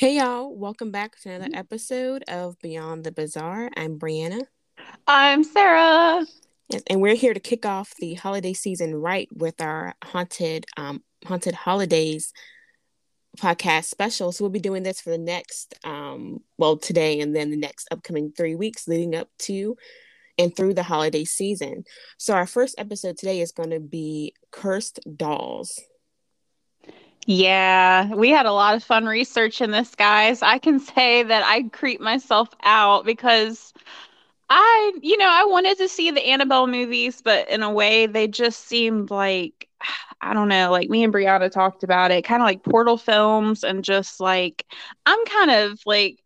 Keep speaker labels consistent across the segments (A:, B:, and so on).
A: Hey y'all, welcome back to another episode of Beyond the Bizarre. I'm Brianna.
B: I'm Sarah.
A: Yes, and we're here to kick off the holiday season right with our haunted um haunted holidays podcast special. So we'll be doing this for the next um well today and then the next upcoming 3 weeks leading up to and through the holiday season. So our first episode today is going to be cursed dolls.
B: Yeah, we had a lot of fun researching this, guys. I can say that I creep myself out because I, you know, I wanted to see the Annabelle movies, but in a way, they just seemed like, I don't know, like me and Brianna talked about it, kind of like portal films, and just like, I'm kind of like,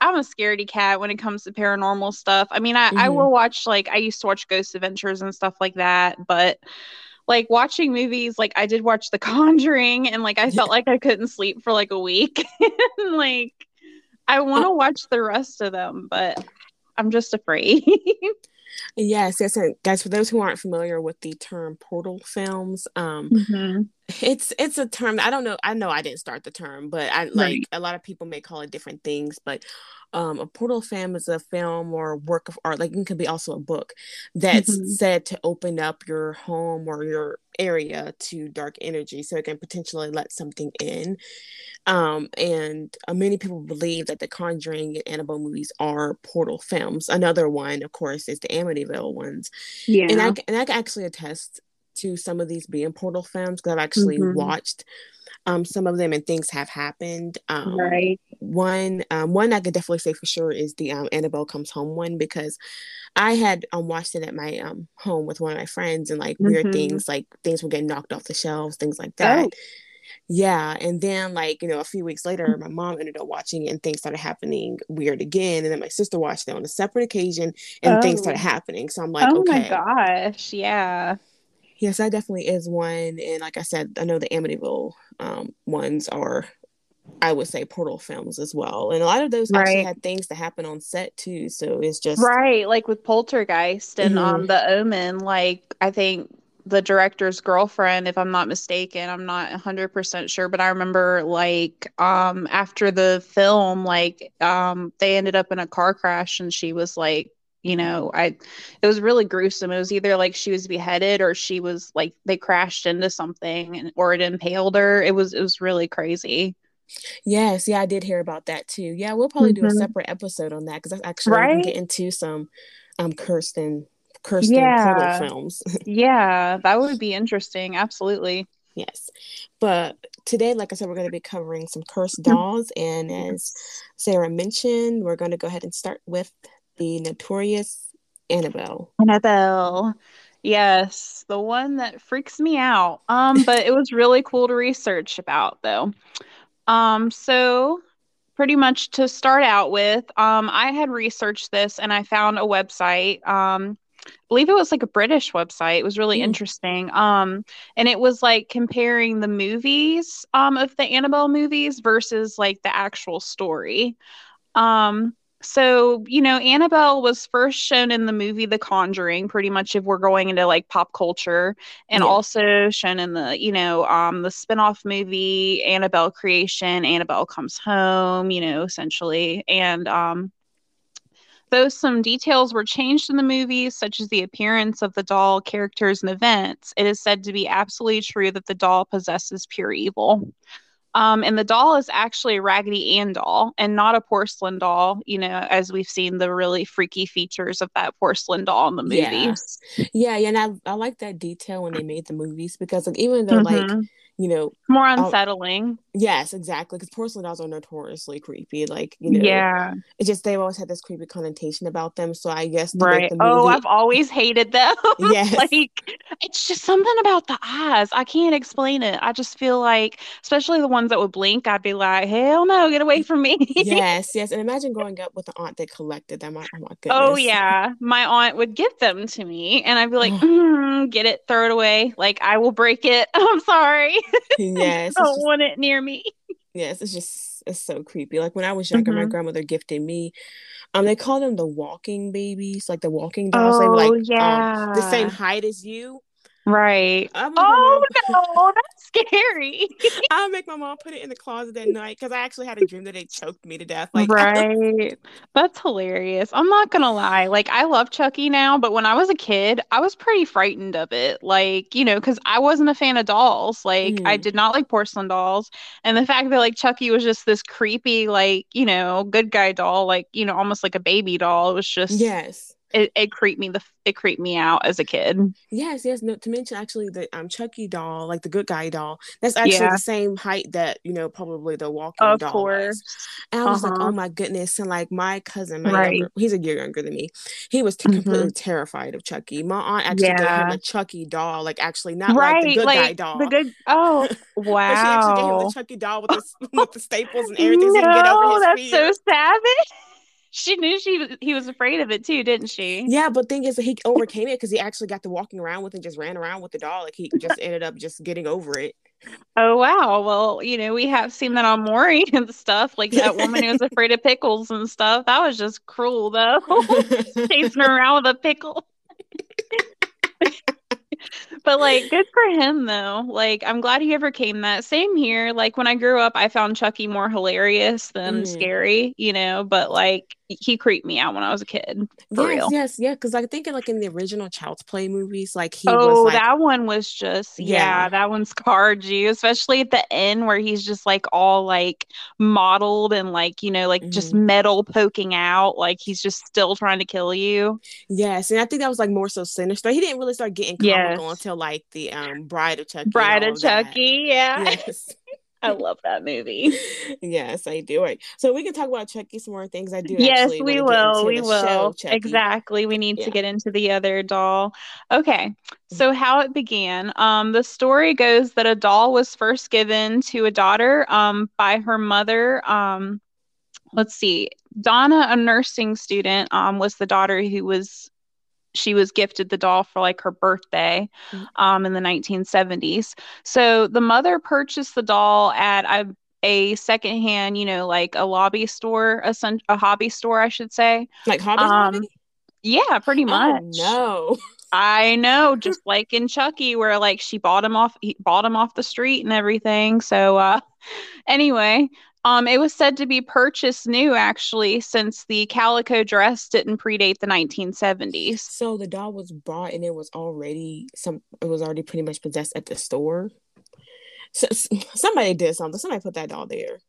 B: I'm a scaredy cat when it comes to paranormal stuff. I mean, I, mm-hmm. I will watch, like, I used to watch Ghost Adventures and stuff like that, but like watching movies like i did watch the conjuring and like i felt like i couldn't sleep for like a week. And like i want to oh. watch the rest of them but i'm just afraid
A: yes yes and guys for those who aren't familiar with the term portal films um mm-hmm. it's it's a term i don't know i know i didn't start the term but i like right. a lot of people may call it different things but um, a portal film is a film or work of art, like it could be also a book that's mm-hmm. said to open up your home or your area to dark energy, so it can potentially let something in. Um, and uh, many people believe that the Conjuring and Annabelle movies are portal films. Another one, of course, is the Amityville ones. Yeah, and I and I can actually attest to some of these being portal films because I've actually mm-hmm. watched um, some of them and things have happened. Um, right. One, um, one I could definitely say for sure is the um, Annabelle Comes Home one because I had um, watched it at my um, home with one of my friends and like mm-hmm. weird things, like things were getting knocked off the shelves, things like that. Oh. Yeah, and then like you know a few weeks later, my mom ended up watching it, and things started happening weird again. And then my sister watched it on a separate occasion, and oh. things started oh. happening. So I'm like, oh okay.
B: my gosh, yeah
A: yes, that definitely is one. And like I said, I know the Amityville um, ones are, I would say, portal films as well. And a lot of those right. actually had things that happen on set too. So it's just
B: right, like with Poltergeist and mm-hmm. um, The Omen. Like I think the director's girlfriend if i'm not mistaken i'm not 100% sure but i remember like um after the film like um they ended up in a car crash and she was like you know i it was really gruesome it was either like she was beheaded or she was like they crashed into something and or it impaled her it was it was really crazy
A: yes yeah i did hear about that too yeah we'll probably mm-hmm. do a mm-hmm. separate episode on that because that's actually right? get into some um kirsten kirsten yeah. films
B: yeah that would be interesting absolutely
A: yes but today like i said we're going to be covering some cursed mm-hmm. dolls and as sarah mentioned we're going to go ahead and start with the notorious Annabelle.
B: Annabelle. Yes, the one that freaks me out. Um, but it was really cool to research about though. Um, so pretty much to start out with, um, I had researched this and I found a website. Um, I believe it was like a British website. It was really mm. interesting. Um, and it was like comparing the movies um of the Annabelle movies versus like the actual story. Um, so, you know, Annabelle was first shown in the movie The Conjuring, pretty much if we're going into like pop culture, and yeah. also shown in the, you know, um the spin-off movie Annabelle Creation, Annabelle Comes Home, you know, essentially. And um though some details were changed in the movies, such as the appearance of the doll, characters, and events, it is said to be absolutely true that the doll possesses pure evil. Um, and the doll is actually a Raggedy Ann doll and not a porcelain doll, you know, as we've seen the really freaky features of that porcelain doll in the movies.
A: Yeah, yeah, yeah and I, I like that detail when they made the movies because like even though mm-hmm. like you know
B: more unsettling.
A: Yes exactly because porcelain dolls are notoriously creepy like you know yeah. it's just they've always had this creepy connotation about them so i guess
B: right. movie... oh i've always hated them. Yes. Like it's just something about the eyes. I can't explain it. I just feel like especially the ones that would blink i'd be like hell no get away from me.
A: Yes yes and imagine growing up with an aunt that collected them oh my oh goodness.
B: oh yeah. My aunt would give them to me and i'd be like mm, get it throw it away. Like i will break it. I'm sorry yes. I don't just, want it near me.
A: Yes, it's just it's so creepy. Like when I was younger, mm-hmm. my grandmother gifted me. Um, they call them the walking babies, like the walking dolls. Oh, they were like yeah. um, the same height as you.
B: Right. Oh no, that's scary.
A: I'll make my mom put it in the closet at night because I actually had a dream that they choked me to death.
B: Like right. that's hilarious. I'm not gonna lie. Like I love Chucky now, but when I was a kid, I was pretty frightened of it. Like you know, because I wasn't a fan of dolls. Like mm. I did not like porcelain dolls, and the fact that like Chucky was just this creepy, like you know, good guy doll, like you know, almost like a baby doll. It was just
A: yes
B: it, it creeped me the it creeped me out as a kid.
A: Yes, yes. No, to mention actually the um Chucky doll, like the good guy doll, that's actually yeah. the same height that you know probably the walking of doll course. was. And I was uh-huh. like, oh my goodness! And like my cousin, my right. younger, he's a year younger than me. He was t- mm-hmm. completely terrified of Chucky. My aunt actually yeah. gave him a Chucky doll, like actually not right, like the good like guy doll.
B: The good oh wow! she actually
A: gave him the Chucky doll with the with the staples and everything. No, so he can get over his
B: that's
A: feet.
B: so savage she knew she was he was afraid of it too, didn't she?
A: Yeah, but thing is, he overcame it because he actually got to walking around with and just ran around with the doll. Like he just ended up just getting over it.
B: Oh wow! Well, you know, we have seen that on Maury and stuff. Like that woman who was afraid of pickles and stuff. That was just cruel, though. Chasing around with a pickle but like good for him though like i'm glad he overcame that same here like when i grew up i found chucky more hilarious than mm. scary you know but like he creeped me out when I was a kid.
A: Yes,
B: real.
A: yes, yeah. Because I think like in the original Child's Play movies, like he
B: oh,
A: was
B: like, that one was just yeah, yeah, that one scarred you, especially at the end where he's just like all like modeled and like you know like mm-hmm. just metal poking out, like he's just still trying to kill you.
A: Yes, and I think that was like more so sinister. He didn't really start getting comical yes. until like the um Bride of Chucky.
B: Bride of Chucky, that. yeah. Yes. I love that movie.
A: yes, I do. Right. So we can talk about Chucky some more things. I do.
B: Yes, we will. We will. Show, exactly. We need yeah. to get into the other doll. Okay. Mm-hmm. So how it began. Um, the story goes that a doll was first given to a daughter um, by her mother. Um, let's see. Donna, a nursing student, um, was the daughter who was she was gifted the doll for like her birthday mm-hmm. um, in the 1970s. So the mother purchased the doll at a, a secondhand, you know, like a lobby store, a, a hobby store, I should say.
A: Like hobby um,
B: Yeah, pretty oh, much.
A: Oh, no.
B: I know, just like in Chucky, where like she bought him off, he bought him off the street and everything. So, uh, anyway, um, it was said to be purchased new actually, since the calico dress didn't predate the 1970s.
A: So the doll was bought and it was already some. It was already pretty much possessed at the store. So, somebody did something. Somebody put that doll there.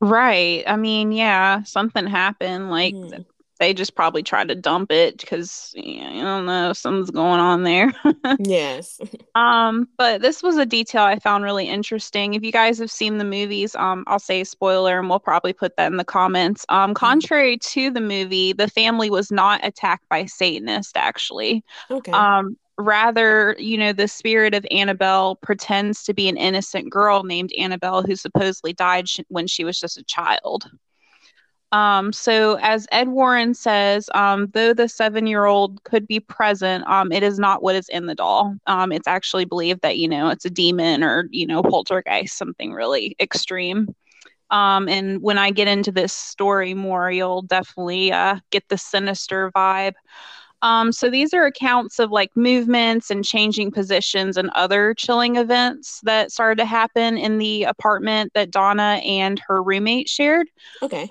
B: Right. I mean, yeah, something happened. Like mm they just probably try to dump it because yeah, I don't know something's going on there.
A: yes.
B: Um, but this was a detail I found really interesting. If you guys have seen the movies, um, I'll say spoiler, and we'll probably put that in the comments. Um, mm-hmm. contrary to the movie, the family was not attacked by Satanists. Actually,
A: okay.
B: Um, rather, you know, the spirit of Annabelle pretends to be an innocent girl named Annabelle who supposedly died sh- when she was just a child. Um, so, as Ed Warren says, um, though the seven year old could be present, um, it is not what is in the doll. Um, it's actually believed that, you know, it's a demon or, you know, poltergeist, something really extreme. Um, and when I get into this story more, you'll definitely uh, get the sinister vibe. Um, so these are accounts of like movements and changing positions and other chilling events that started to happen in the apartment that Donna and her roommate shared.
A: Okay.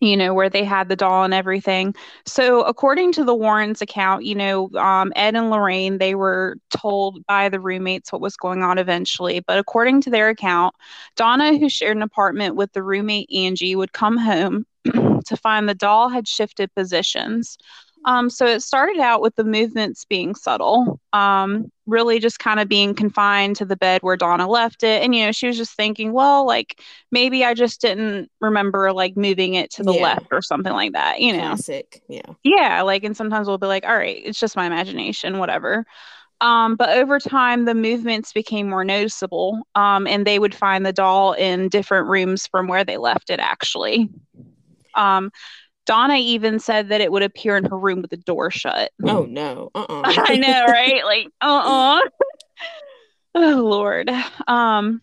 B: You know, where they had the doll and everything. So, according to the Warrens account, you know, um, Ed and Lorraine, they were told by the roommates what was going on eventually. But according to their account, Donna, who shared an apartment with the roommate Angie, would come home to find the doll had shifted positions. Um, so it started out with the movements being subtle, um, really just kind of being confined to the bed where Donna left it. And, you know, she was just thinking, well, like maybe I just didn't remember like moving it to the yeah. left or something like that, you know?
A: Classic. Yeah.
B: Yeah. Like, and sometimes we'll be like, all right, it's just my imagination, whatever. Um, but over time, the movements became more noticeable, um, and they would find the doll in different rooms from where they left it, actually. Um, Donna even said that it would appear in her room with the door shut.
A: Oh no. Uh-uh.
B: I know, right? Like, uh-uh. oh Lord. Um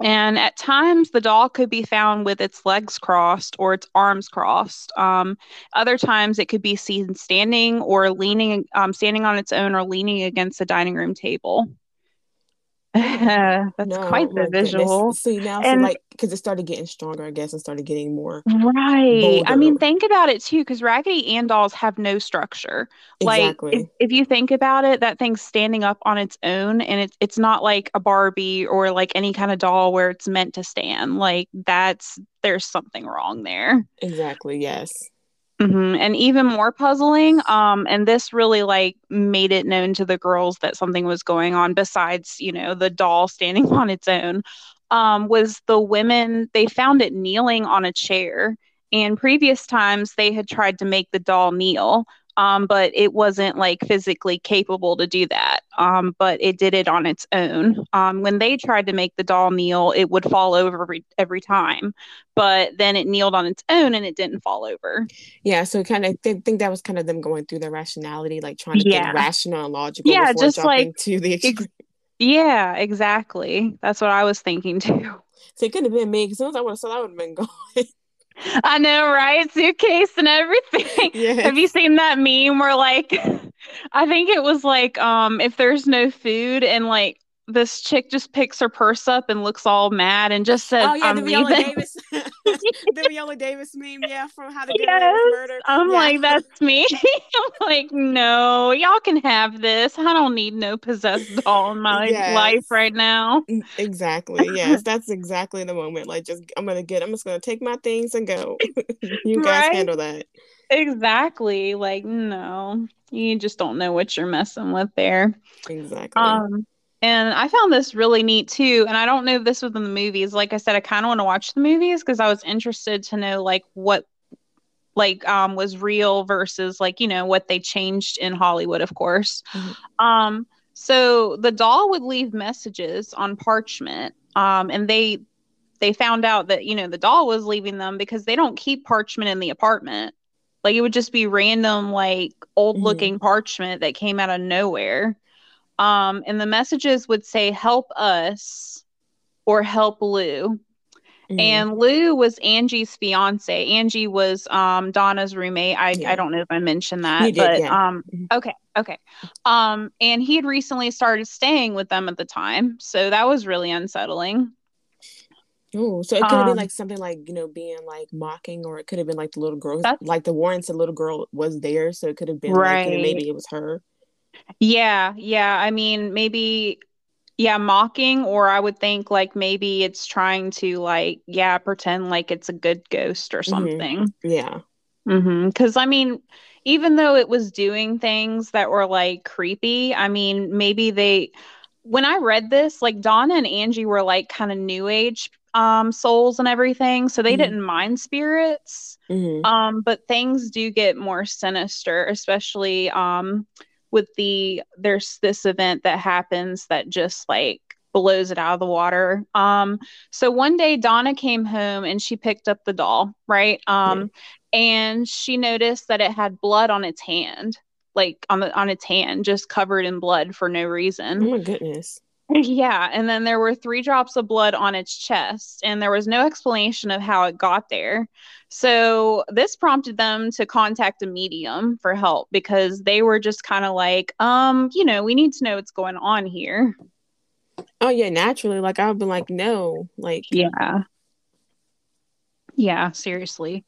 B: And at times, the doll could be found with its legs crossed or its arms crossed. Um, other times, it could be seen standing or leaning, um, standing on its own or leaning against the dining room table. That's no, quite the visual.
A: See now, and, so like because it started getting stronger, I guess, and started getting more
B: right. Bolder. I mean, think about it too, because Raggedy Ann dolls have no structure. Exactly. Like if, if you think about it, that thing's standing up on its own, and it's it's not like a Barbie or like any kind of doll where it's meant to stand. Like that's there's something wrong there.
A: Exactly. Yes.
B: Mm-hmm. And even more puzzling, um, and this really like made it known to the girls that something was going on besides, you know, the doll standing on its own, um, was the women, they found it kneeling on a chair. And previous times they had tried to make the doll kneel, um, but it wasn't like physically capable to do that. Um, but it did it on its own. Um, when they tried to make the doll kneel, it would fall over every, every time, but then it kneeled on its own and it didn't fall over.
A: Yeah, so kind of th- think that was kind of them going through their rationality, like trying to yeah. rational and logical.
B: Yeah, just like to the extreme. Ex- yeah, exactly. That's what I was thinking too.
A: So it could have been me because as soon as I would have said I would have been going.
B: I know, right? Suitcase and everything. Yes. Have you seen that meme where like I think it was like um if there's no food and like this chick just picks her purse up and looks all mad and just says, "Oh yeah, I'm the Viola
A: Davis, the Viola Davis meme, yeah, from How to Get yes. Away with Murder."
B: I'm yeah. like, that's me. I'm like, no, y'all can have this. I don't need no possessed doll in my yes. life right now.
A: Exactly. Yes, that's exactly the moment. Like, just I'm gonna get. I'm just gonna take my things and go. you guys right? handle that.
B: Exactly. Like, no, you just don't know what you're messing with there.
A: Exactly.
B: Um and I found this really neat too. And I don't know if this was in the movies. Like I said, I kind of want to watch the movies because I was interested to know like what like um was real versus like, you know, what they changed in Hollywood, of course. Mm-hmm. Um so the doll would leave messages on parchment. Um and they they found out that, you know, the doll was leaving them because they don't keep parchment in the apartment. Like it would just be random, like old looking mm-hmm. parchment that came out of nowhere. Um, and the messages would say, help us or help Lou. Mm. And Lou was Angie's fiance. Angie was um, Donna's roommate. I, yeah. I don't know if I mentioned that, did, but yeah. um, mm-hmm. okay, okay. Um, and he had recently started staying with them at the time, so that was really unsettling.
A: Oh, so it could have um, been like something like you know being like mocking, or it could have been like the little girl, like the Warren said, little girl was there, so it could have been right. like you know, maybe it was her.
B: Yeah, yeah. I mean, maybe yeah, mocking or I would think like maybe it's trying to like yeah, pretend like it's a good ghost or mm-hmm. something.
A: Mm-hmm. Yeah.
B: Mhm. Cuz I mean, even though it was doing things that were like creepy, I mean, maybe they when I read this, like Donna and Angie were like kind of new age um souls and everything, so they mm-hmm. didn't mind spirits. Mm-hmm. Um but things do get more sinister, especially um with the there's this event that happens that just like blows it out of the water. Um, so one day Donna came home and she picked up the doll, right? Um, yeah. and she noticed that it had blood on its hand, like on the on its hand, just covered in blood for no reason.
A: Oh my goodness.
B: Yeah, and then there were three drops of blood on its chest, and there was no explanation of how it got there. So, this prompted them to contact a medium for help because they were just kind of like, um, you know, we need to know what's going on here.
A: Oh, yeah, naturally. Like, I've been like, no, like,
B: yeah. Yeah, seriously.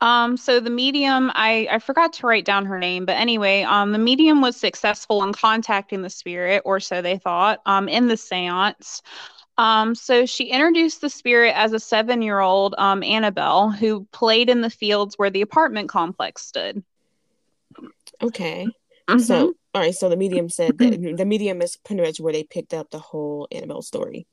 B: Um, so the medium, I, I forgot to write down her name, but anyway, um, the medium was successful in contacting the spirit, or so they thought, um, in the seance. Um, so she introduced the spirit as a seven year old um, Annabelle who played in the fields where the apartment complex stood.
A: Okay. Mm-hmm. So, all right. So the medium said that the medium is pretty much where they picked up the whole Annabelle story.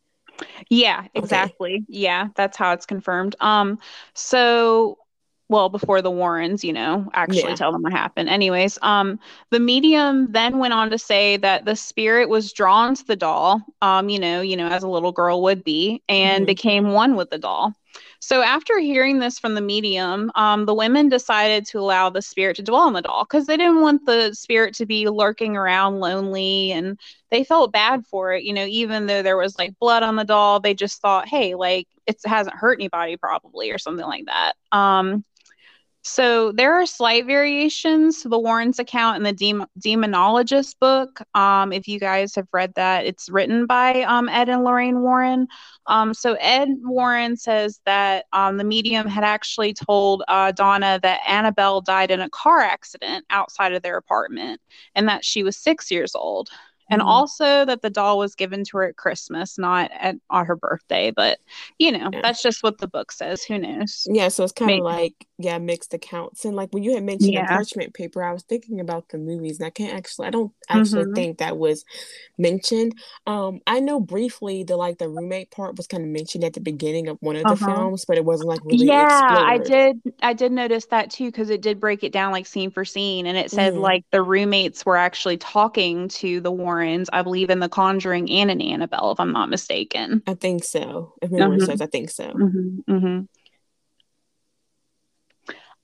B: Yeah, exactly. Okay. Yeah, that's how it's confirmed. Um, so well before the warrens you know actually yeah. tell them what happened anyways um the medium then went on to say that the spirit was drawn to the doll um you know you know as a little girl would be and mm-hmm. became one with the doll So after hearing this from the medium, um, the women decided to allow the spirit to dwell in the doll because they didn't want the spirit to be lurking around lonely and they felt bad for it. You know, even though there was like blood on the doll, they just thought, hey, like it hasn't hurt anybody probably or something like that. Um, so there are slight variations to the Warren's account in the Dem- Demonologist book. Um, if you guys have read that, it's written by um, Ed and Lorraine Warren. Um, so Ed Warren says that um, the medium had actually told uh, Donna that Annabelle died in a car accident outside of their apartment and that she was six years old and mm-hmm. also that the doll was given to her at Christmas, not at on her birthday. But you know, yeah. that's just what the book says. Who knows?
A: Yeah, so it's kind of like yeah, mixed accounts. And like when you had mentioned yeah. the parchment paper, I was thinking about the movies, and I can't actually, I don't actually mm-hmm. think that was mentioned. Um, I know briefly the like the roommate part was kind of mentioned at the beginning of one of the uh-huh. films, but it wasn't like really.
B: Yeah, explored. I did. I did notice that too because it did break it down like scene for scene, and it said mm-hmm. like the roommates were actually talking to the Warrens, I believe, in The Conjuring and in Annabelle, if I'm not mistaken.
A: I think so. If memory says, I think so.
B: Mm-hmm. mm-hmm.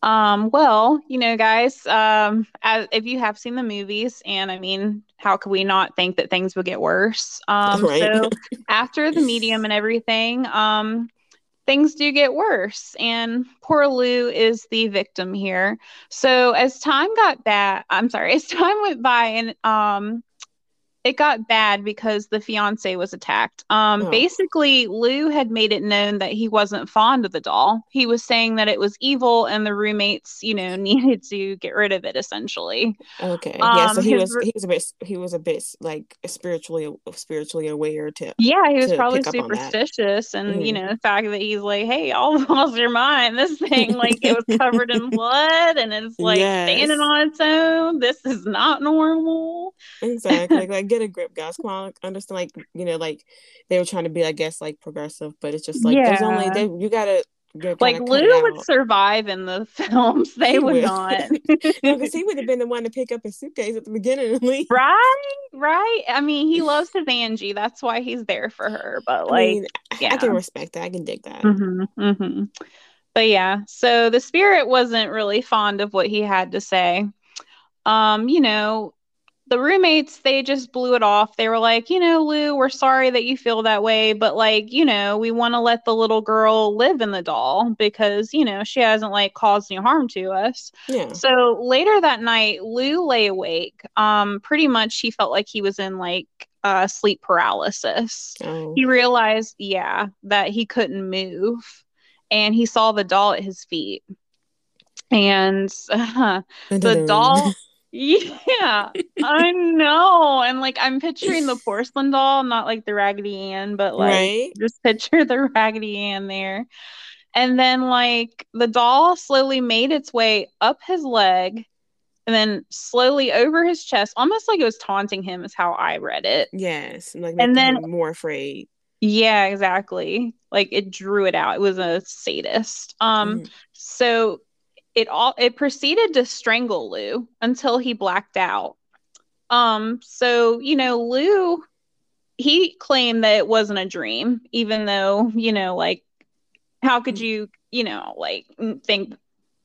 B: Um, well, you know, guys, um, as, if you have seen the movies, and I mean, how could we not think that things would get worse? Um, right. so after the medium and everything, um, things do get worse, and poor Lou is the victim here. So as time got bad, I'm sorry, as time went by, and um, it got bad because the fiance was attacked. Um, oh. Basically, Lou had made it known that he wasn't fond of the doll. He was saying that it was evil, and the roommates, you know, needed to get rid of it. Essentially.
A: Okay. Um, yeah. So he was he was a bit he was a bit like spiritually spiritually aware to.
B: Yeah, he was probably superstitious, and mm-hmm. you know the fact that he's like, "Hey, all lost your mind. This thing, like, it was covered in blood, and it's like yes. standing on its own. This is not normal."
A: Exactly. like get a grip, guys. Come on, understand. Like you know, like they were trying to be, I guess, like progressive, but it's just like yeah. there's only they, you gotta.
B: Like Lou would survive in the films, they he would, not.
A: Because he would have been the one to pick up his suitcase at the beginning and leave.
B: Right, right. I mean, he loves his Angie. That's why he's there for her. But like, I mean, yeah.
A: I can respect that. I can dig that.
B: Mm-hmm, mm-hmm. But yeah, so the spirit wasn't really fond of what he had to say. Um, you know, the roommates they just blew it off. They were like you know lou we're sorry that you feel that way but like you know we want to let the little girl live in the doll because you know she hasn't like caused any harm to us. Yeah. So later that night lou lay awake. Um pretty much he felt like he was in like uh sleep paralysis. Oh. he realized yeah that he couldn't move and he saw the doll at his feet. And uh, the doll Yeah, I know. And like I'm picturing the porcelain doll, not like the Raggedy Ann, but like right? just picture the Raggedy Ann there. And then like the doll slowly made its way up his leg and then slowly over his chest, almost like it was taunting him, is how I read it.
A: Yes. Like and then more afraid.
B: Yeah, exactly. Like it drew it out. It was a sadist. Um, mm. so it all it proceeded to strangle Lou until he blacked out. Um, so you know, Lou he claimed that it wasn't a dream, even though, you know, like how could you, you know, like think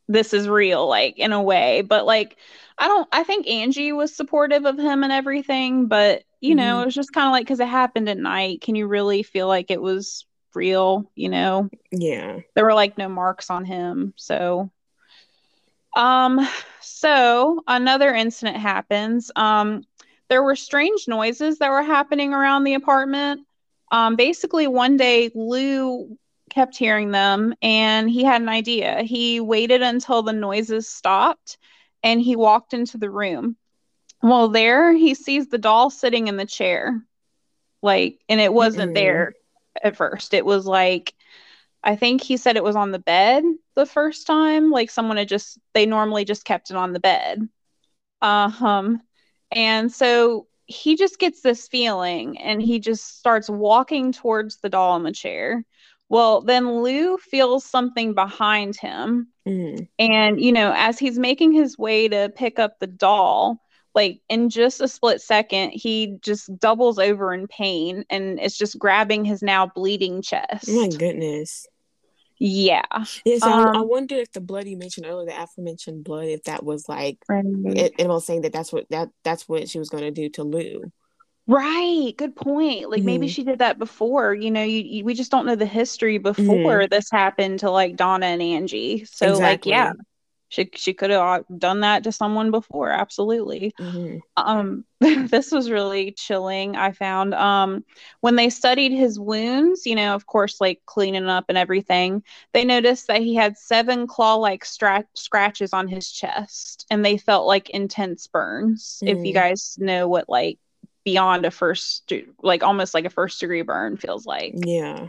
B: this is real, like in a way. But like I don't I think Angie was supportive of him and everything, but you mm-hmm. know, it was just kind of like because it happened at night. Can you really feel like it was real, you know?
A: Yeah.
B: There were like no marks on him. So um, so another incident happens. Um, there were strange noises that were happening around the apartment. Um, basically, one day Lou kept hearing them and he had an idea. He waited until the noises stopped and he walked into the room. Well, there he sees the doll sitting in the chair. Like, and it wasn't mm-hmm. there at first. It was like I think he said it was on the bed the first time. Like someone had just, they normally just kept it on the bed. Uh, um, and so he just gets this feeling and he just starts walking towards the doll in the chair. Well, then Lou feels something behind him. Mm. And, you know, as he's making his way to pick up the doll, like in just a split second, he just doubles over in pain and it's just grabbing his now bleeding chest.
A: Oh my goodness.
B: Yeah.
A: Yeah. So um, I, I wonder if the blood you mentioned earlier, the aforementioned blood, if that was like right. it, it was saying that that's what that that's what she was going to do to Lou.
B: Right. Good point. Like mm-hmm. maybe she did that before. You know, you, you, we just don't know the history before mm-hmm. this happened to like Donna and Angie. So exactly. like, yeah, she she could have done that to someone before. Absolutely. Mm-hmm. Um, this was really chilling. I found um when they studied his wounds, you know, of course, like cleaning up and everything, they noticed that he had seven claw-like stra- scratches on his chest, and they felt like intense burns. If you mm. guys know what like beyond a first like almost like a first degree burn feels like
A: yeah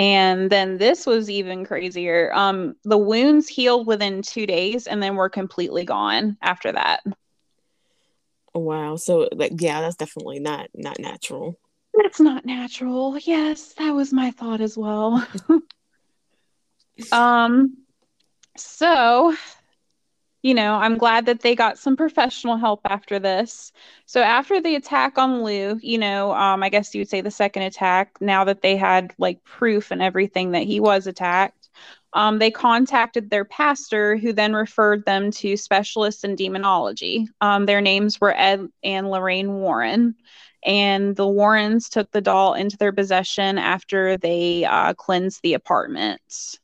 B: and then this was even crazier. Um the wounds healed within two days and then were completely gone after that.
A: Wow. So like yeah that's definitely not not natural.
B: That's not natural. Yes that was my thought as well. Um so you know, I'm glad that they got some professional help after this. So after the attack on Lou, you know, um, I guess you would say the second attack, now that they had like proof and everything that he was attacked, um, they contacted their pastor, who then referred them to specialists in demonology. Um, their names were Ed and Lorraine Warren. And the Warrens took the doll into their possession after they uh, cleansed the apartment.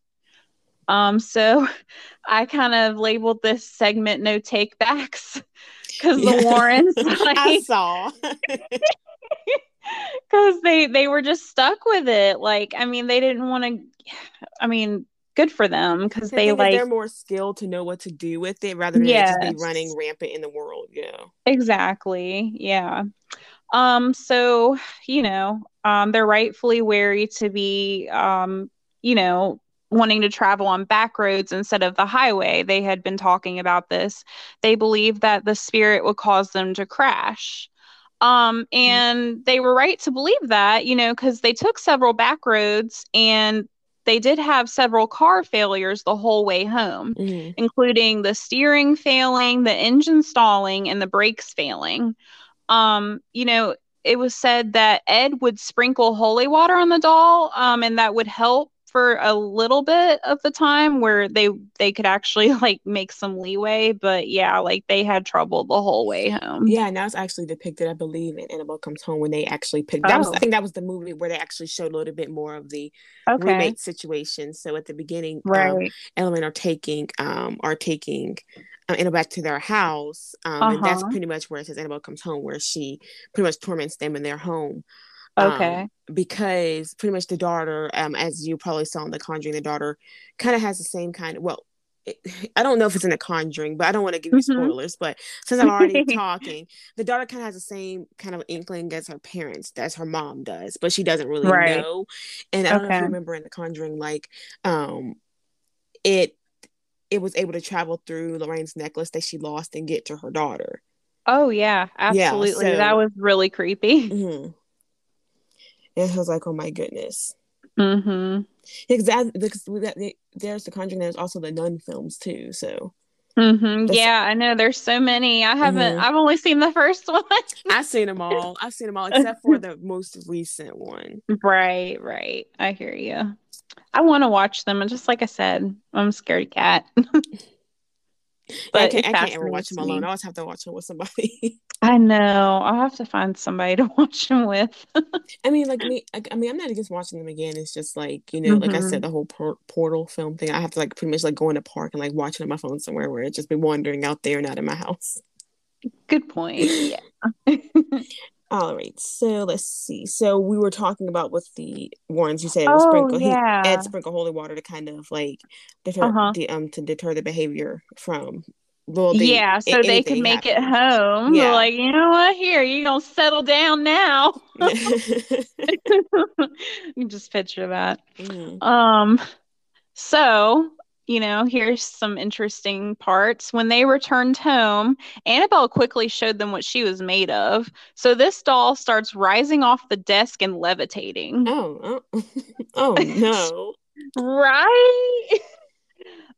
B: Um, so I kind of labeled this segment "No Takebacks" because the Warrens,
A: like, I saw,
B: because they they were just stuck with it. Like, I mean, they didn't want to. I mean, good for them because they like
A: they're more skilled to know what to do with it rather than yes. just be running rampant in the world. Yeah,
B: exactly. Yeah. Um. So you know, um, they're rightfully wary to be, um, you know, wanting to travel on back roads instead of the highway. They had been talking about this. They believed that the spirit would cause them to crash. Um, and they were right to believe that, you know, because they took several back roads and they did have several car failures the whole way home, mm-hmm. including the steering failing, the engine stalling, and the brakes failing. Um, you know, it was said that Ed would sprinkle holy water on the doll, um, and that would help for a little bit of the time where they they could actually like make some leeway but yeah like they had trouble the whole way home
A: yeah and that was actually depicted i believe in annabelle comes home when they actually picked that oh. was i think that was the movie where they actually showed a little bit more of the okay. roommate situation so at the beginning right um, element are taking um are taking uh, Annabelle back to their house, um, uh-huh. and that's uh-huh. pretty much where it says Annabelle comes home, where she pretty much torments them in their home.
B: Okay.
A: Um, because pretty much the daughter, um, as you probably saw in The Conjuring, the daughter kind of has the same kind of, well, it, I don't know if it's in The Conjuring, but I don't want to give you mm-hmm. spoilers. But since I'm already talking, the daughter kind of has the same kind of inkling as her parents, as her mom does, but she doesn't really right. know. And I don't okay. know if you remember in The Conjuring, like, um, it it was able to travel through Lorraine's necklace that she lost and get to her daughter.
B: Oh yeah, absolutely. Yeah, so, that was really creepy. Mm-hmm
A: and I was like, oh my goodness.
B: Mm-hmm.
A: Exactly, because there's the Conjuring. There's also the Nun films too. So.
B: Mm-hmm. Yeah, I know. There's so many. I haven't. Mm-hmm. I've only seen the first one.
A: I've seen them all. I've seen them all except for the most recent one.
B: Right, right. I hear you. I want to watch them, and just like I said, I'm a scared cat.
A: but I can't, I can't ever watch them alone. I always have to watch them with somebody.
B: I know. I'll have to find somebody to watch them with.
A: I mean, like me. I mean, I'm not against watching them again. It's just like you know, mm-hmm. like I said, mm-hmm. the whole por- portal film thing. I have to like pretty much like go in the park and like watch it on my phone somewhere where it just be wandering out there, not in my house.
B: Good point. Yeah.
A: All right, so let's see. So we were talking about with the Warrens. You said it was oh, sprinkle. Yeah. He add sprinkle holy water to kind of like deter uh-huh. the, um to deter the behavior from.
B: Well, the, yeah, so they could make happen. it home. Yeah. like, you know what? Here, you gonna settle down now. you just picture that. Mm. Um, so you know, here's some interesting parts. When they returned home, Annabelle quickly showed them what she was made of. So this doll starts rising off the desk and levitating.
A: Oh, oh, oh no.
B: right?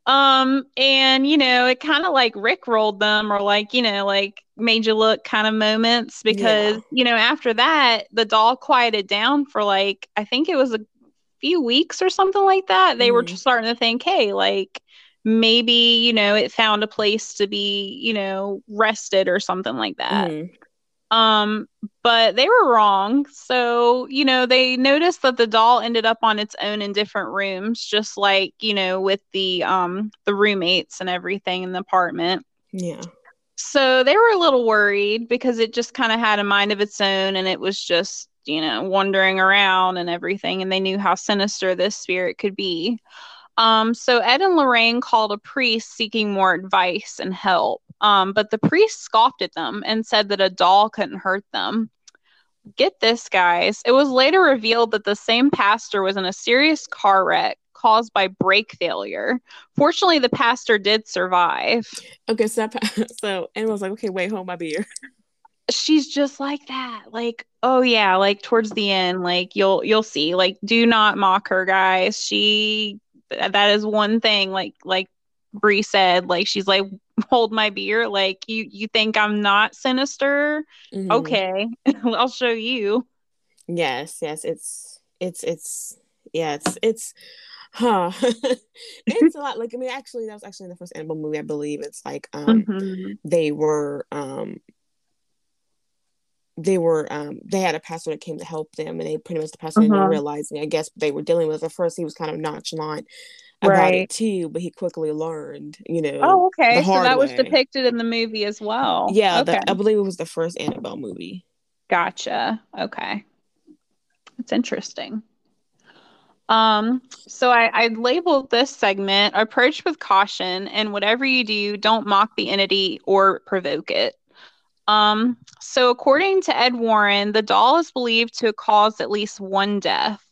B: Um, and you know, it kind of like Rick rolled them or like, you know, like made you look kind of moments because, yeah. you know, after that, the doll quieted down for like, I think it was a few weeks or something like that, they mm. were mm-hmm. starting to think, hey, like maybe, you know, it found a place to be, you know, rested or something like that. Mm. Um, but they were wrong. So, you know, they noticed that the doll ended up on its own in different rooms, just like, you know, with the um the roommates and everything in the apartment.
A: Yeah.
B: So they were a little worried because it just kind of had a mind of its own and it was just, you know, wandering around and everything. And they knew how sinister this spirit could be. Um, so Ed and Lorraine called a priest seeking more advice and help. Um, but the priest scoffed at them and said that a doll couldn't hurt them. Get this, guys. It was later revealed that the same pastor was in a serious car wreck caused by brake failure. Fortunately, the pastor did survive.
A: Okay, so so and was like, okay, wait, hold my beer.
B: She's just like that. Like, oh yeah, like towards the end, like you'll you'll see. Like, do not mock her, guys. She that is one thing. Like like Brie said, like she's like, hold my beer. Like you you think I'm not sinister? Mm-hmm. Okay, I'll show you.
A: Yes, yes, it's it's it's yeah, it's it's huh it's a lot like i mean actually that was actually in the first Annabelle movie i believe it's like um mm-hmm. they were um they were um they had a pastor that came to help them and they pretty much the pastor mm-hmm. didn't realizing i guess they were dealing with at first he was kind of nonchalant about right. it too but he quickly learned you know
B: oh okay so that way. was depicted in the movie as well
A: yeah okay. the, i believe it was the first annabelle movie
B: gotcha okay that's interesting um, so I, I labeled this segment approach with caution, and whatever you do, don't mock the entity or provoke it. Um, so according to Ed Warren, the doll is believed to have caused at least one death.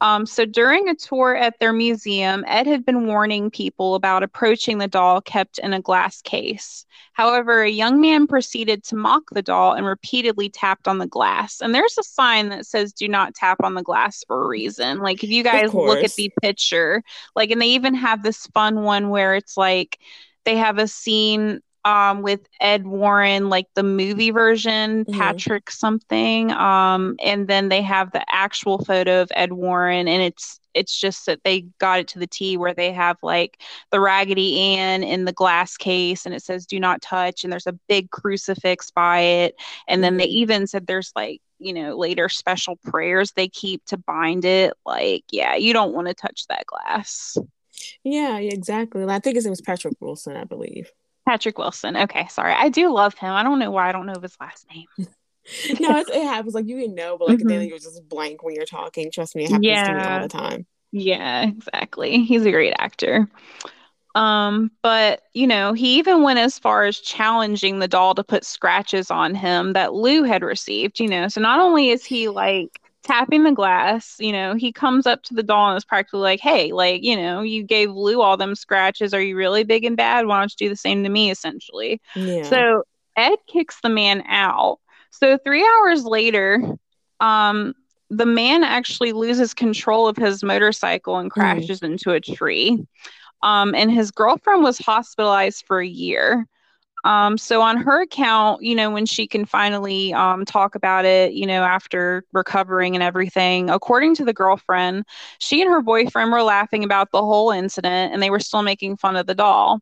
B: Um, so during a tour at their museum, Ed had been warning people about approaching the doll kept in a glass case. However, a young man proceeded to mock the doll and repeatedly tapped on the glass. And there's a sign that says do not tap on the glass for a reason. Like if you guys look at the picture, like and they even have this fun one where it's like they have a scene um, with Ed Warren, like the movie version, mm-hmm. Patrick something. Um, and then they have the actual photo of Ed Warren, and it's it's just that they got it to the T where they have like the Raggedy Ann in the glass case, and it says "Do not touch," and there's a big crucifix by it, and then they mm-hmm. even said there's like you know later special prayers they keep to bind it. Like, yeah, you don't want to touch that glass.
A: Yeah, exactly. I think his name was Patrick Wilson, I believe.
B: Patrick Wilson. Okay, sorry. I do love him. I don't know why I don't know his last name.
A: no, it happens. Like you can know, but like mm-hmm. then you're just blank when you're talking. Trust me, it happens yeah. to me all the time.
B: Yeah, exactly. He's a great actor. Um, but you know, he even went as far as challenging the doll to put scratches on him that Lou had received, you know. So not only is he like tapping the glass, you know, he comes up to the doll and is practically like, Hey, like, you know, you gave Lou all them scratches. Are you really big and bad? Why don't you do the same to me, essentially? Yeah. So Ed kicks the man out. So three hours later, um, the man actually loses control of his motorcycle and mm. crashes mm. into a tree. Um, and his girlfriend was hospitalized for a year. Um, so on her account, you know, when she can finally um, talk about it, you know, after recovering and everything, according to the girlfriend, she and her boyfriend were laughing about the whole incident and they were still making fun of the doll.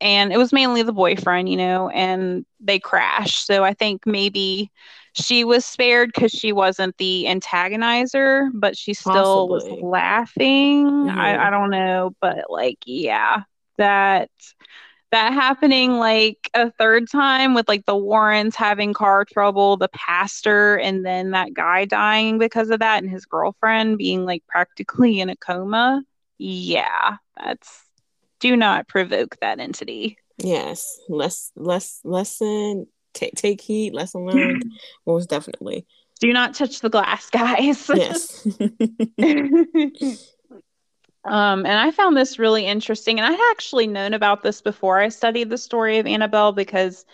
B: And it was mainly the boyfriend, you know, and they crashed. So I think maybe she was spared because she wasn't the antagonizer, but she still Possibly. was laughing. Mm-hmm. I, I don't know, but like, yeah, that that happening like a third time with like the Warrens having car trouble, the pastor, and then that guy dying because of that, and his girlfriend being like practically in a coma. Yeah, that's do not provoke that entity.
A: Yes, less, less, lesson. Take take heed. Lesson learned. Most definitely.
B: Do not touch the glass, guys.
A: Yes.
B: Um, and I found this really interesting. And I had actually known about this before I studied the story of Annabelle because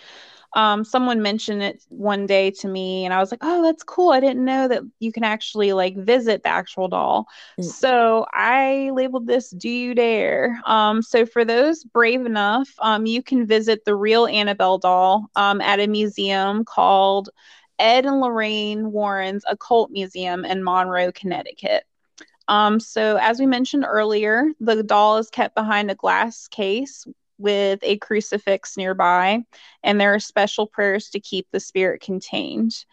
B: um, someone mentioned it one day to me, and I was like, "Oh, that's cool! I didn't know that you can actually like visit the actual doll." Mm. So I labeled this "Do You Dare?" Um, so for those brave enough, um, you can visit the real Annabelle doll um, at a museum called Ed and Lorraine Warren's Occult Museum in Monroe, Connecticut. Um, so, as we mentioned earlier, the doll is kept behind a glass case with a crucifix nearby, and there are special prayers to keep the spirit contained.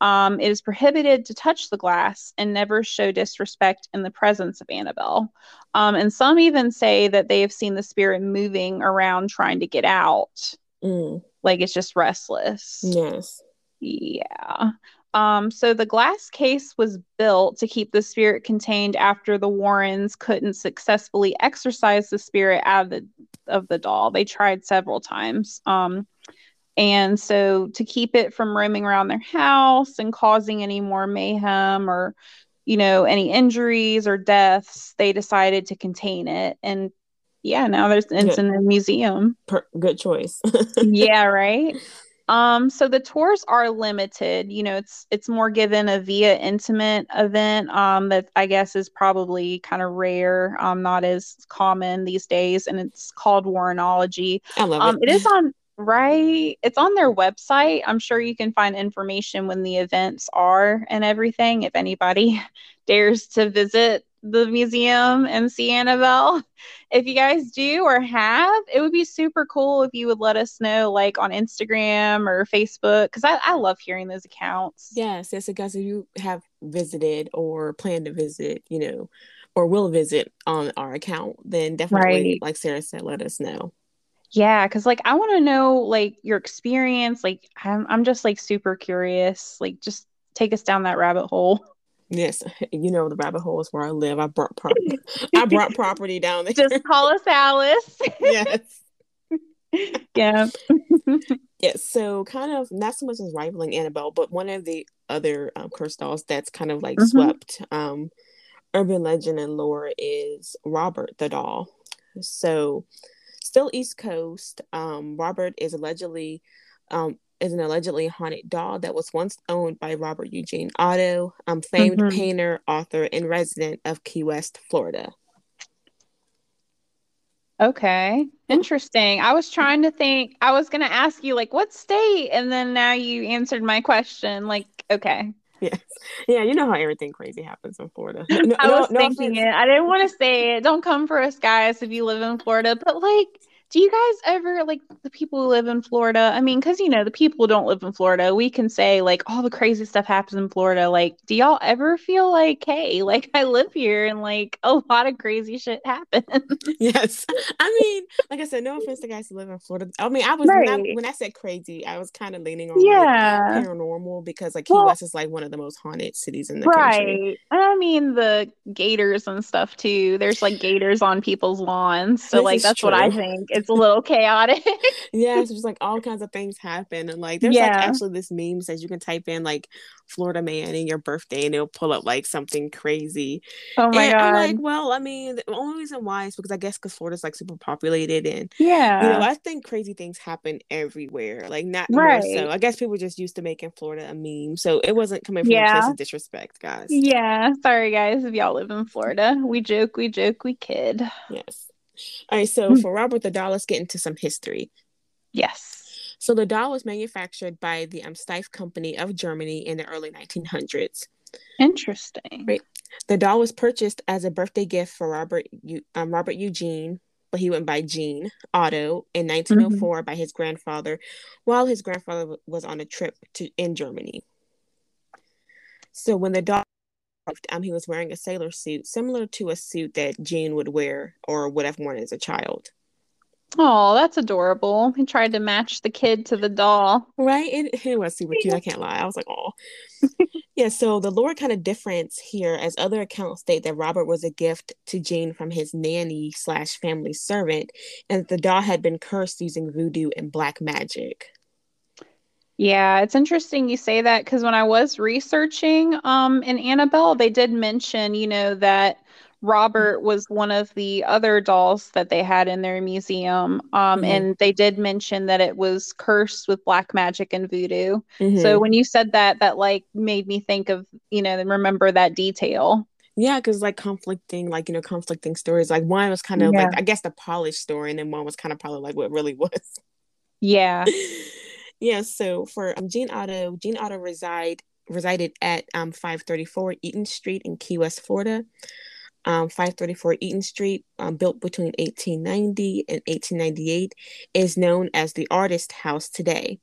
B: Um, it is prohibited to touch the glass and never show disrespect in the presence of Annabelle. Um, and some even say that they have seen the spirit moving around trying to get out. Mm. Like it's just restless.
A: Yes.
B: Yeah. Um, so the glass case was built to keep the spirit contained after the Warrens couldn't successfully exorcise the spirit out of the of the doll. They tried several times. Um, and so to keep it from roaming around their house and causing any more mayhem or you know any injuries or deaths, they decided to contain it. And yeah, now there's it's in a museum.
A: Per- good choice.
B: yeah, right. Um, so the tours are limited. You know, it's it's more given a via intimate event um, that I guess is probably kind of rare, um, not as common these days, and it's called Warrenology.
A: I love um,
B: it. It is on right. It's on their website. I'm sure you can find information when the events are and everything. If anybody dares to visit the museum and see Annabelle. If you guys do or have, it would be super cool if you would let us know, like on Instagram or Facebook, because I, I love hearing those accounts.
A: Yes, yes, guys, if you have visited or plan to visit, you know, or will visit on our account, then definitely, right. like Sarah said, let us know.
B: Yeah, because like I want to know like your experience. Like I'm, I'm just like super curious. Like just take us down that rabbit hole.
A: Yes, you know the rabbit hole is where I live. I brought property. I brought property down there.
B: Just call us Alice.
A: yes.
B: yeah.
A: yes. So kind of not so much as rivaling Annabelle, but one of the other um, cursed dolls that's kind of like mm-hmm. swept um, urban legend and lore is Robert the doll. So still East Coast. Um, Robert is allegedly um, is an allegedly haunted doll that was once owned by Robert Eugene Otto, um, famed mm-hmm. painter, author, and resident of Key West, Florida.
B: Okay, interesting. I was trying to think, I was going to ask you, like, what state? And then now you answered my question. Like, okay.
A: Yes. Yeah, you know how everything crazy happens in Florida.
B: No, I was no, thinking no it. I didn't want to say it. Don't come for us, guys, if you live in Florida. But, like, do you guys ever like the people who live in Florida? I mean, because you know, the people who don't live in Florida, we can say like all the crazy stuff happens in Florida. Like, do y'all ever feel like, hey, like I live here and like a lot of crazy shit happens?
A: yes. I mean, like I said, no offense to guys who live in Florida. I mean, I was right. when, I, when, I, said crazy, I was kind of leaning on yeah. like, paranormal because like Key well, West is like one of the most haunted cities in the right. country.
B: Right. I mean the gators and stuff too. There's like gators on people's lawns. So this like that's true. what I think it's a little chaotic.
A: yeah, it's just like all kinds of things happen. And like there's yeah. like actually this meme says you can type in like Florida man and your birthday and it'll pull up like something crazy.
B: Oh my
A: and
B: god.
A: I'm like, well, I mean, the only reason why is because I guess because Florida's like super populated and
B: yeah,
A: you know, I think crazy things happen everywhere. Like not right. more so. I guess people just used to making Florida a meme. So it wasn't coming from yeah. a place of disrespect, guys.
B: Yeah. Sorry guys if y'all live in Florida. We joke, we joke, we kid.
A: Yes. All right, so mm. for Robert the doll, let's get into some history.
B: Yes.
A: So the doll was manufactured by the um, Steiff Company of Germany in the early 1900s.
B: Interesting.
A: Right. The doll was purchased as a birthday gift for Robert um, Robert Eugene, but he went by Gene Otto in 1904 mm-hmm. by his grandfather, while his grandfather was on a trip to in Germany. So when the doll um, he was wearing a sailor suit similar to a suit that Gene would wear or would have worn as a child.
B: Oh, that's adorable. He tried to match the kid to the doll.
A: Right? It, it was super cute. I can't lie. I was like, oh. yeah, so the lore kind of difference here, as other accounts state that Robert was a gift to Gene from his nanny slash family servant, and that the doll had been cursed using voodoo and black magic.
B: Yeah, it's interesting you say that because when I was researching um in Annabelle, they did mention, you know, that Robert was one of the other dolls that they had in their museum. Um, mm-hmm. and they did mention that it was cursed with black magic and voodoo. Mm-hmm. So when you said that, that like made me think of, you know, remember that detail.
A: Yeah, because like conflicting, like you know, conflicting stories. Like one was kind of yeah. like I guess the polished story, and then one was kind of probably like what really was.
B: Yeah.
A: Yeah, so for um, Gene Otto, Gene Otto reside resided at um 534 Eaton Street in Key West, Florida. um, 534 Eaton Street, um, built between 1890 and 1898, is known as the Artist House today.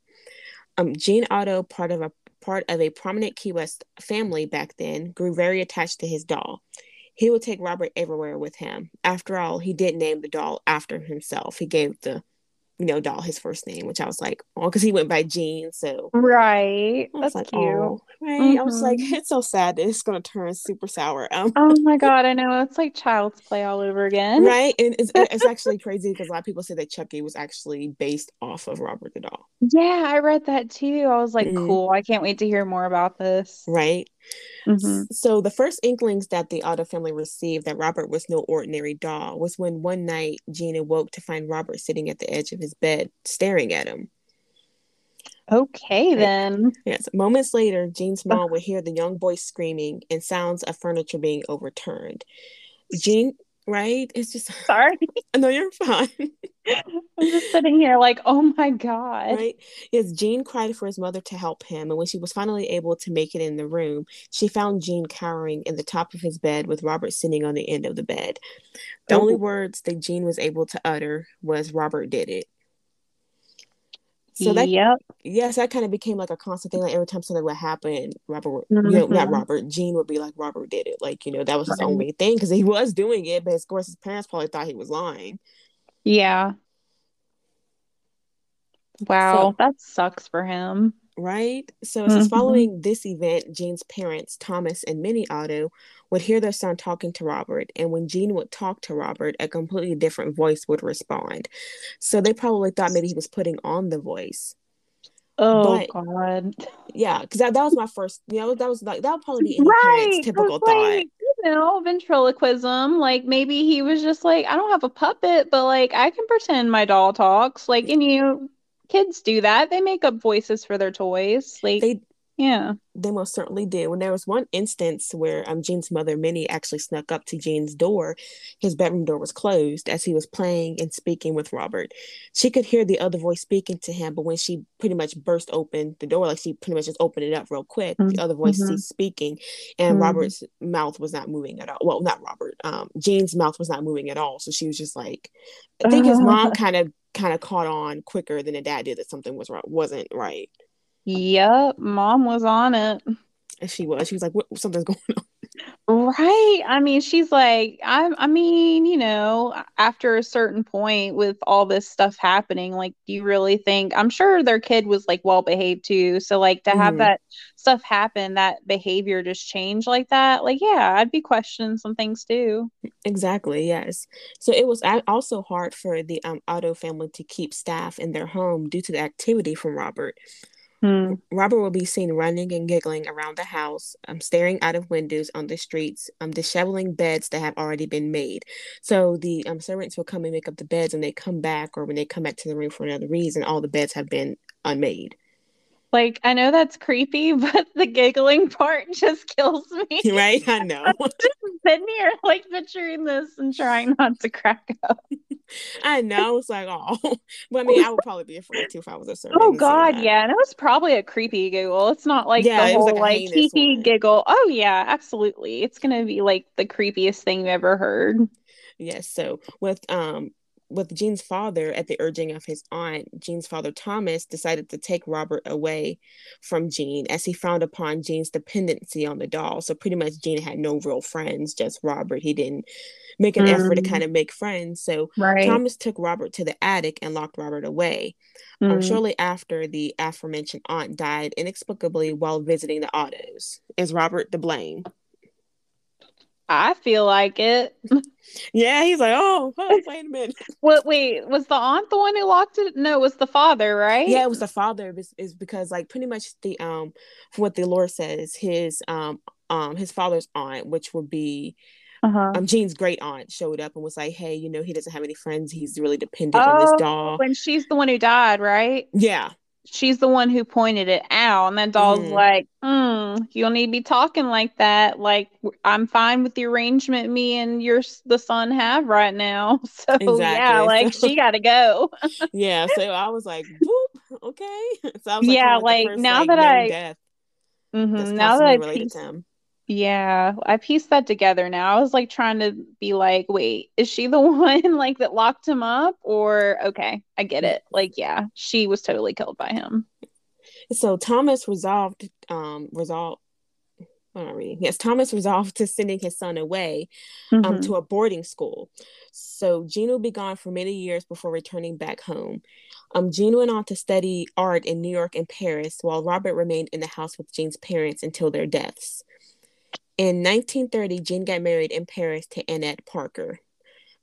A: Um, Gene Otto, part of a part of a prominent Key West family back then, grew very attached to his doll. He would take Robert everywhere with him. After all, he did name the doll after himself. He gave the you know, doll his first name, which I was like, oh, because he went by Gene. So
B: right, that's
A: like,
B: cute.
A: Oh, right. Mm-hmm. I was like, mm-hmm. it's so sad that it's gonna turn super sour.
B: Um, oh my god, I know it's like child's play all over again,
A: right? And it's, it's actually crazy because a lot of people say that Chucky was actually based off of Robert the doll.
B: Yeah, I read that too. I was like, mm-hmm. cool. I can't wait to hear more about this.
A: Right. Mm-hmm. So the first inklings that the Otto family received that Robert was no ordinary doll was when one night Gene awoke to find Robert sitting at the edge of his bed staring at him.
B: Okay, then.
A: Yes. Moments later, Gene's mom would hear the young boy screaming and sounds of furniture being overturned. Gene right? It's just
B: sorry.
A: no, you're fine.
B: I'm just sitting here like, oh my god.
A: Right? Yes, Gene cried for his mother to help him, and when she was finally able to make it in the room, she found Gene cowering in the top of his bed with Robert sitting on the end of the bed. The oh. only words that Gene was able to utter was Robert did it. So that yep. yes, that kind of became like a constant thing. Like every time something would happen, Robert, mm-hmm. you know, not mm-hmm. Robert, Gene would be like, Robert did it. Like you know, that was his right. only thing because he was doing it, but of course his parents probably thought he was lying.
B: Yeah. Wow, so, that sucks for him
A: right? So it says mm-hmm. following this event, Gene's parents, Thomas and Minnie Otto, would hear their son talking to Robert, and when Gene would talk to Robert, a completely different voice would respond. So they probably thought maybe he was putting on the voice.
B: Oh but, God!
A: Yeah, because that, that was my first. You know, that was like that would probably be right. typical thought.
B: Like, you know, ventriloquism. Like maybe he was just like, I don't have a puppet, but like I can pretend my doll talks. Like, and you kids do that. They make up voices for their toys. Like they yeah.
A: They most certainly did. When there was one instance where um Gene's mother Minnie actually snuck up to Gene's door, his bedroom door was closed as he was playing and speaking with Robert. She could hear the other voice speaking to him, but when she pretty much burst open the door, like she pretty much just opened it up real quick, mm-hmm. the other voice mm-hmm. ceased speaking, and mm-hmm. Robert's mouth was not moving at all. Well, not Robert. Um, Gene's mouth was not moving at all. So she was just like, I think his mom kind of kind of caught on quicker than the dad did that something was right wasn't right.
B: Yep, mom was on it.
A: And she was. She was like, "What? Something's going on."
B: Right. I mean, she's like, I. I mean, you know, after a certain point with all this stuff happening, like, do you really think? I'm sure their kid was like well behaved too. So, like, to mm-hmm. have that stuff happen, that behavior just change like that, like, yeah, I'd be questioning some things too.
A: Exactly. Yes. So it was also hard for the um, Otto family to keep staff in their home due to the activity from Robert. Hmm. Robert will be seen running and giggling around the house, um, staring out of windows on the streets, um, disheveling beds that have already been made. So the um, servants will come and make up the beds, and they come back, or when they come back to the room for another reason, all the beds have been unmade.
B: Like I know that's creepy, but the giggling part just kills me.
A: Right? I know. I'm
B: just sitting here like picturing this and trying not to crack up.
A: I know. It's like, oh, but I mean, I would probably be afraid too if I was a servant.
B: Oh God, yeah, and it was probably a creepy giggle. It's not like yeah, the whole like, like hee giggle. Oh yeah, absolutely. It's gonna be like the creepiest thing you ever heard.
A: Yes. So with um with Gene's father, at the urging of his aunt, Gene's father Thomas decided to take Robert away from Gene as he frowned upon Gene's dependency on the doll. So pretty much Gene had no real friends, just Robert. He didn't make an mm. effort to mm. kind of make friends. So right. Thomas took Robert to the attic and locked Robert away. Um, mm. Um, shortly after, the aforementioned aunt died inexplicably while visiting the Ottos. Is Robert to blame?
B: I feel like it.
A: Yeah, he's like, oh, oh wait a minute.
B: What? Wait, was the aunt the one who locked it? No, it was the father, right?
A: Yeah, it was the father. Is, because like pretty much the um, what the lore says, his um um his father's aunt, which would be uh-huh. um Gene's great aunt, showed up and was like, hey, you know, he doesn't have any friends. He's really dependent oh, on this oh, doll.
B: When she's the one who died, right?
A: Yeah
B: she's the one who pointed it out. And that doll's mm. like mm, you don't need to be talking like that. Like i'm fine with the arrangement me and your the son have right now. So exactly. yeah like she gotta go.
A: Yeah so i was like Boop, okay.
B: So I was, like, yeah like, like first, now like, that i mm-hmm, now that i pieced, Yeah, I pieced that together now. I was like trying to be like, wait, is she the one like that locked him up? Or okay, I get it. Like, yeah, she was totally killed by him.
A: So Thomas resolved um resolved I'm reading. Yes, Thomas resolved to sending his son away um, mm-hmm. to a boarding school. So Gene will be gone for many years before returning back home. Um, Gene went on to study art in New York and Paris, while Robert remained in the house with Gene's parents until their deaths. In 1930, Gene got married in Paris to Annette Parker.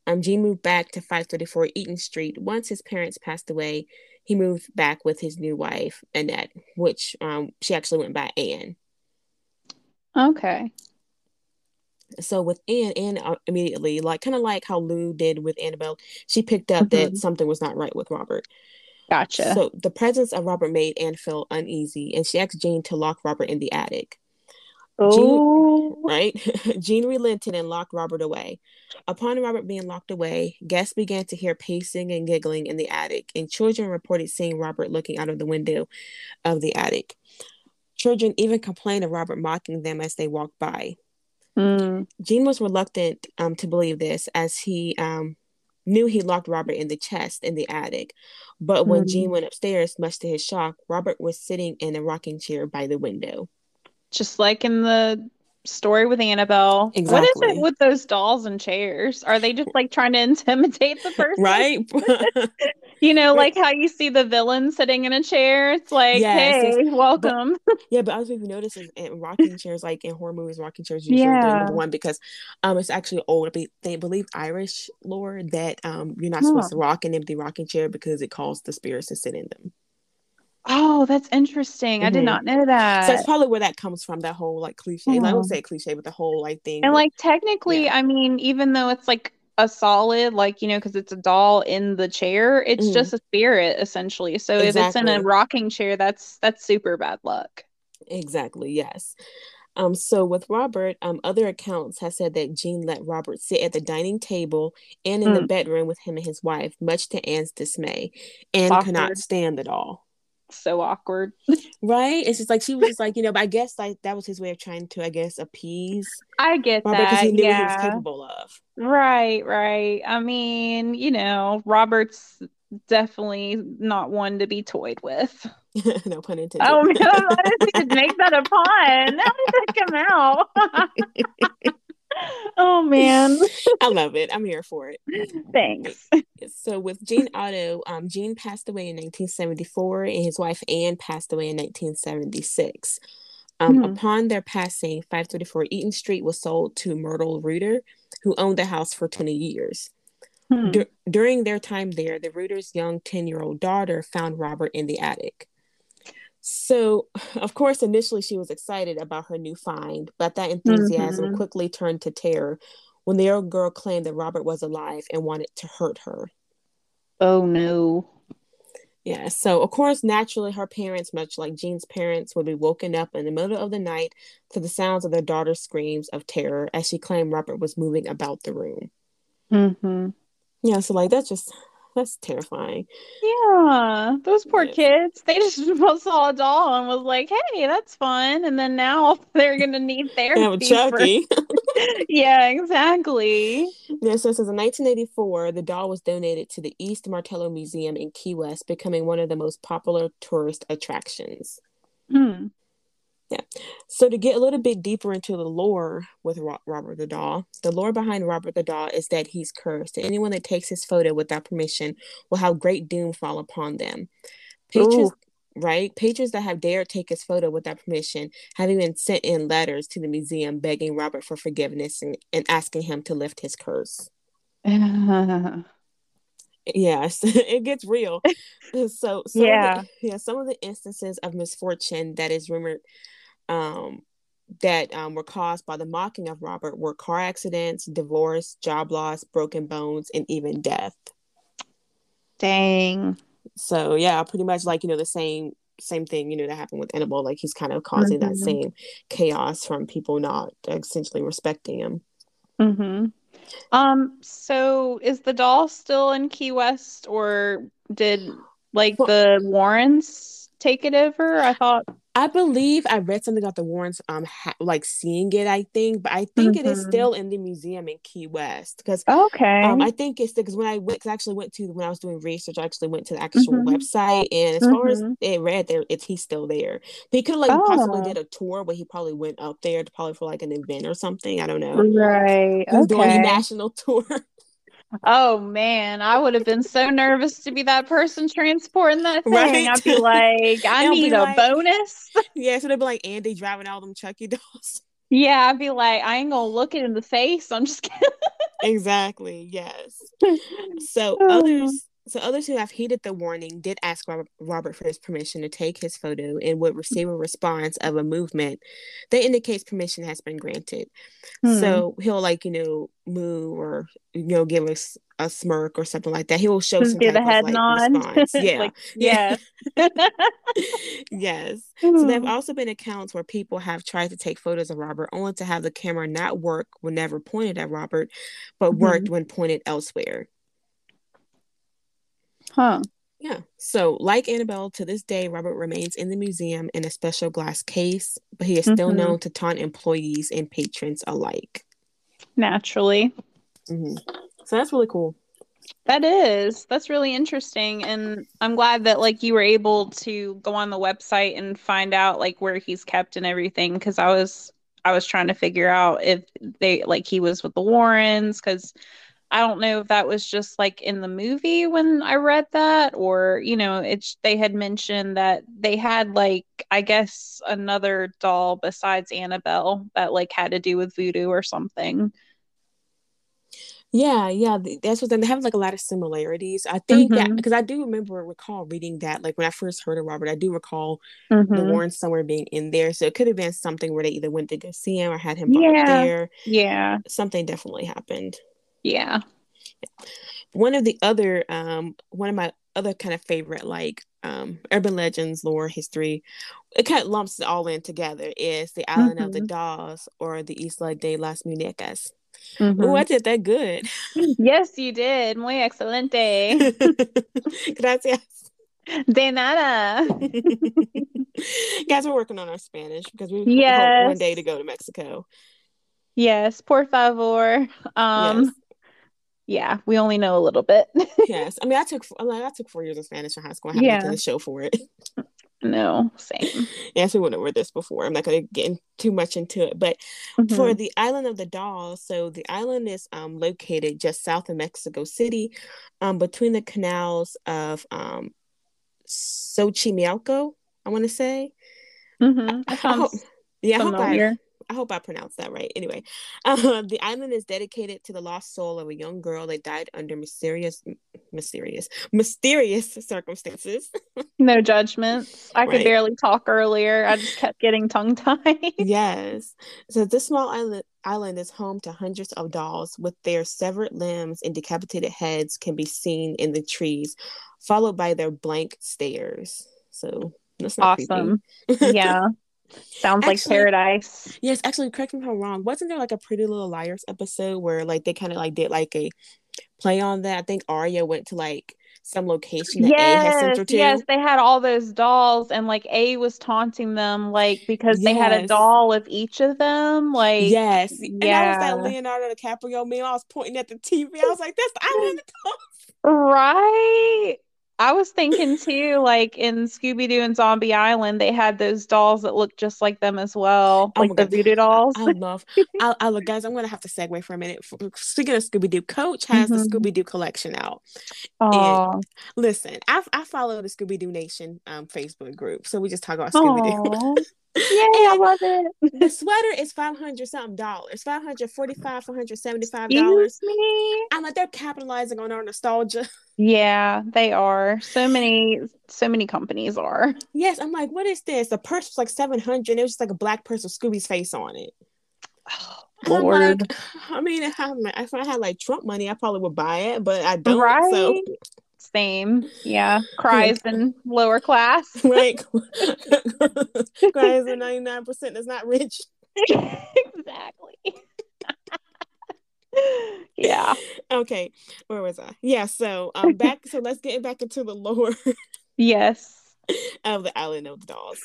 A: Um, Gene moved back to 534 Eaton Street. Once his parents passed away, he moved back with his new wife, Annette, which um, she actually went by Anne.
B: Okay.
A: So with Anne, Anne uh, immediately, like kind of like how Lou did with Annabelle, she picked up mm-hmm. that something was not right with Robert.
B: Gotcha.
A: So the presence of Robert made Anne feel uneasy, and she asked Gene to lock Robert in the attic. Oh. Gene, right? Gene relented and locked Robert away. Upon Robert being locked away, guests began to hear pacing and giggling in the attic, and children reported seeing Robert looking out of the window of the attic. Children even complained of Robert mocking them as they walked by. Mm. Gene was reluctant um, to believe this as he um, knew he locked Robert in the chest in the attic. But when mm. Gene went upstairs, much to his shock, Robert was sitting in a rocking chair by the window.
B: Just like in the story with Annabelle. Exactly. What is it with those dolls and chairs? Are they just like trying to intimidate the person?
A: Right.
B: you know, like how you see the villain sitting in a chair. It's like, yes, hey, it's, welcome.
A: But, yeah, but as if you notice in rocking chairs, like in horror movies, rocking chairs usually yeah. number one because um it's actually old. They believe Irish lore that um you're not supposed to rock an empty rocking chair because it calls the spirits to sit in them.
B: Oh, that's interesting. Mm-hmm. I did mm-hmm. not know that.
A: So that's probably where that comes from. That whole like cliche. Mm-hmm. I don't say cliche, but the whole like thing.
B: And like technically, yeah. I mean, even though it's like a solid, like you know, because it's a doll in the chair, it's mm-hmm. just a spirit essentially. So exactly. if it's in a rocking chair, that's that's super bad luck.
A: Exactly. Yes. Um, so with Robert, um, other accounts have said that Gene let Robert sit at the dining table and in mm. the bedroom with him and his wife, much to Anne's dismay. Anne Awkward. could not stand it all
B: so awkward.
A: right? It's just like she was just like, you know, but I guess like that was his way of trying to, I guess, appease.
B: I get Robert, that. Because he knew yeah. what he was
A: capable of.
B: Right, right. I mean, you know, Robert's definitely not one to be toyed with.
A: no pun intended.
B: Oh no, I didn't make that a pun. How did that come out? oh man.
A: I love it. I'm here for it.
B: Thanks.
A: So with gene otto um, gene passed away in 1974 and his wife anne passed away in 1976 um, mm-hmm. upon their passing 534 eaton street was sold to myrtle reuter who owned the house for 20 years. D- during their time there the reuters young 10 year old daughter found robert in the attic so, of course, initially she was excited about her new find, but that enthusiasm mm-hmm. quickly turned to terror when the young girl claimed that Robert was alive and wanted to hurt her.
B: Oh no.
A: Yeah, so of course, naturally, her parents, much like Gene's parents, would be woken up in the middle of the night to the sounds of their daughter's screams of terror as she claimed Robert was moving about the room.
B: Mm-hmm.
A: Yeah, so like that's just that's terrifying.
B: Yeah, those poor kids. They just saw a doll and was like, "Hey, that's fun," and then now they're gonna need therapy.
A: Yeah, Chucky.
B: For... yeah, exactly.
A: Yeah, so since 1984, the doll was donated to the East Martello Museum in Key West, becoming one of the most popular tourist attractions.
B: Hmm.
A: Yeah. So to get a little bit deeper into the lore with Robert the Doll, the lore behind Robert the Doll is that he's cursed, anyone that takes his photo without permission will have great doom fall upon them. Patrons, right? Patrons that have dared take his photo without permission have even sent in letters to the museum begging Robert for forgiveness and, and asking him to lift his curse. yes it gets real so
B: yeah
A: the, yeah some of the instances of misfortune that is rumored um, that um, were caused by the mocking of Robert were car accidents, divorce, job loss, broken bones, and even death.
B: Dang.
A: So yeah, pretty much like you know the same same thing you know that happened with Annabelle. Like he's kind of causing mm-hmm. that same chaos from people not essentially respecting him.
B: Hmm. Um. So is the doll still in Key West, or did like well, the Warrens take it over? I thought
A: I believe I read something about the Warrens, um, ha- like seeing it. I think, but I think mm-hmm. it is mm-hmm. still in the museum in Key West because
B: okay,
A: um, I think it's because when I went, cause I actually went to when I was doing research, I actually went to the actual mm-hmm. website, and as mm-hmm. far as mm-hmm. it read there, it's he's still there. He could like oh. possibly did a tour, but he probably went up there to probably for like an event or something. I don't know.
B: Right.
A: He's okay. doing a national tour.
B: Oh man, I would have been so nervous to be that person transporting that thing. Right? I'd be like, I need a like, bonus.
A: Yeah, so they'd be like Andy driving all them Chucky dolls.
B: Yeah, I'd be like, I ain't gonna look it in the face. I'm just kidding.
A: exactly. Yes. So oh. others so others who have heeded the warning did ask Robert, for his permission to take his photo and would receive a response of a movement that indicates permission has been granted. Hmm. So he'll like, you know, move or you know, give us a smirk or something like that. He will show some
B: Give a head
A: like,
B: nod.
A: Yeah.
B: like, yeah.
A: yes. Hmm. So there have also been accounts where people have tried to take photos of Robert only to have the camera not work whenever pointed at Robert, but mm-hmm. worked when pointed elsewhere.
B: Huh.
A: Yeah. So, like Annabelle, to this day, Robert remains in the museum in a special glass case, but he is still mm-hmm. known to taunt employees and patrons alike.
B: Naturally.
A: Mm-hmm. So that's really cool.
B: That is. That's really interesting. And I'm glad that like you were able to go on the website and find out like where he's kept and everything because I was I was trying to figure out if they like he was with the Warrens cuz I don't know if that was just like in the movie when I read that, or you know, it's they had mentioned that they had like I guess another doll besides Annabelle that like had to do with voodoo or something.
A: Yeah, yeah, that's what they have like a lot of similarities. I think mm-hmm. that because I do remember recall reading that like when I first heard of Robert, I do recall mm-hmm. the Warren somewhere being in there. So it could have been something where they either went to go see him or had him
B: yeah.
A: there.
B: Yeah,
A: something definitely happened.
B: Yeah.
A: One of the other, um, one of my other kind of favorite, like um, urban legends, lore, history, it kind of lumps it all in together is the Island mm-hmm. of the mm-hmm. Dolls or the Isla de las Muñecas. Mm-hmm. Oh, I did that good.
B: Yes, you did. Muy excelente.
A: Gracias.
B: De nada.
A: Guys, we're working on our Spanish because we yes. hope one day to go to Mexico.
B: Yes, por favor. Um, yes yeah, we only know a little bit.
A: yes, I mean, I took I, mean, I took four years of Spanish in high school. I haven't yeah. done a show for it.
B: No, same.
A: yes, we went over this before. I'm not going to get in too much into it, but mm-hmm. for the island of the dolls, so the island is um, located just south of Mexico City, um, between the canals of um, Xochimilco. I want to say.
B: Mm-hmm. I, I hope,
A: yeah. I hope I I hope I pronounced that right. Anyway, uh, the island is dedicated to the lost soul of a young girl that died under mysterious, mysterious, mysterious circumstances.
B: no judgments. I could barely talk earlier. I just kept getting tongue tied.
A: yes. So this small island island is home to hundreds of dolls with their severed limbs and decapitated heads can be seen in the trees, followed by their blank stares. So that's
B: awesome. yeah. Sounds actually, like paradise.
A: Yes, actually, correct me if I'm wrong. Wasn't there like a Pretty Little Liars episode where like they kind of like did like a play on that? I think Aria went to like some location that yes, A had sent her to.
B: Yes, they had all those dolls, and like A was taunting them, like because yes. they had a doll of each of them. Like
A: yes, yeah. and that was that Leonardo DiCaprio meme. I was pointing at the TV. I was like, "That's the island of dolls."
B: Right. I was thinking too, like in Scooby Doo and Zombie Island, they had those dolls that looked just like them as well, oh like the voodoo dolls.
A: I, I love. I, I look, guys. I'm gonna have to segue for a minute. Speaking of Scooby Doo, Coach has mm-hmm. the Scooby Doo collection out. Listen, I I follow the Scooby Doo Nation um, Facebook group, so we just talk about Scooby Doo.
B: Yay, I love it.
A: the sweater is five hundred something dollars, five hundred forty five, four hundred seventy five dollars. I'm like they're capitalizing on our nostalgia.
B: Yeah, they are. So many, so many companies are.
A: Yes, I'm like, what is this? The purse was like seven hundred. It was just like a black purse with Scooby's face on it.
B: Oh, Lord.
A: Like, I mean, if I had like Trump money, I probably would buy it, but I don't. Right. So
B: same. Yeah. Cries in lower class.
A: right. Cries in 99% is not rich.
B: exactly. yeah.
A: Okay. Where was I? Yeah. So um back so let's get back into the lore.
B: yes.
A: of the island of the dolls.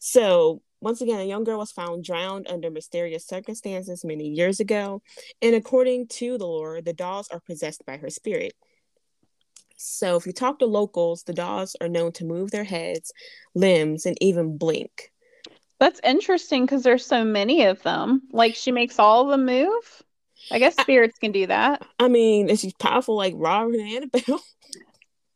A: So once again, a young girl was found drowned under mysterious circumstances many years ago, and according to the lore, the dolls are possessed by her spirit. So, if you talk to locals, the dolls are known to move their heads, limbs, and even blink.
B: That's interesting because there's so many of them. Like she makes all of them move. I guess spirits I, can do that.
A: I mean, is she powerful like Robert and Annabelle?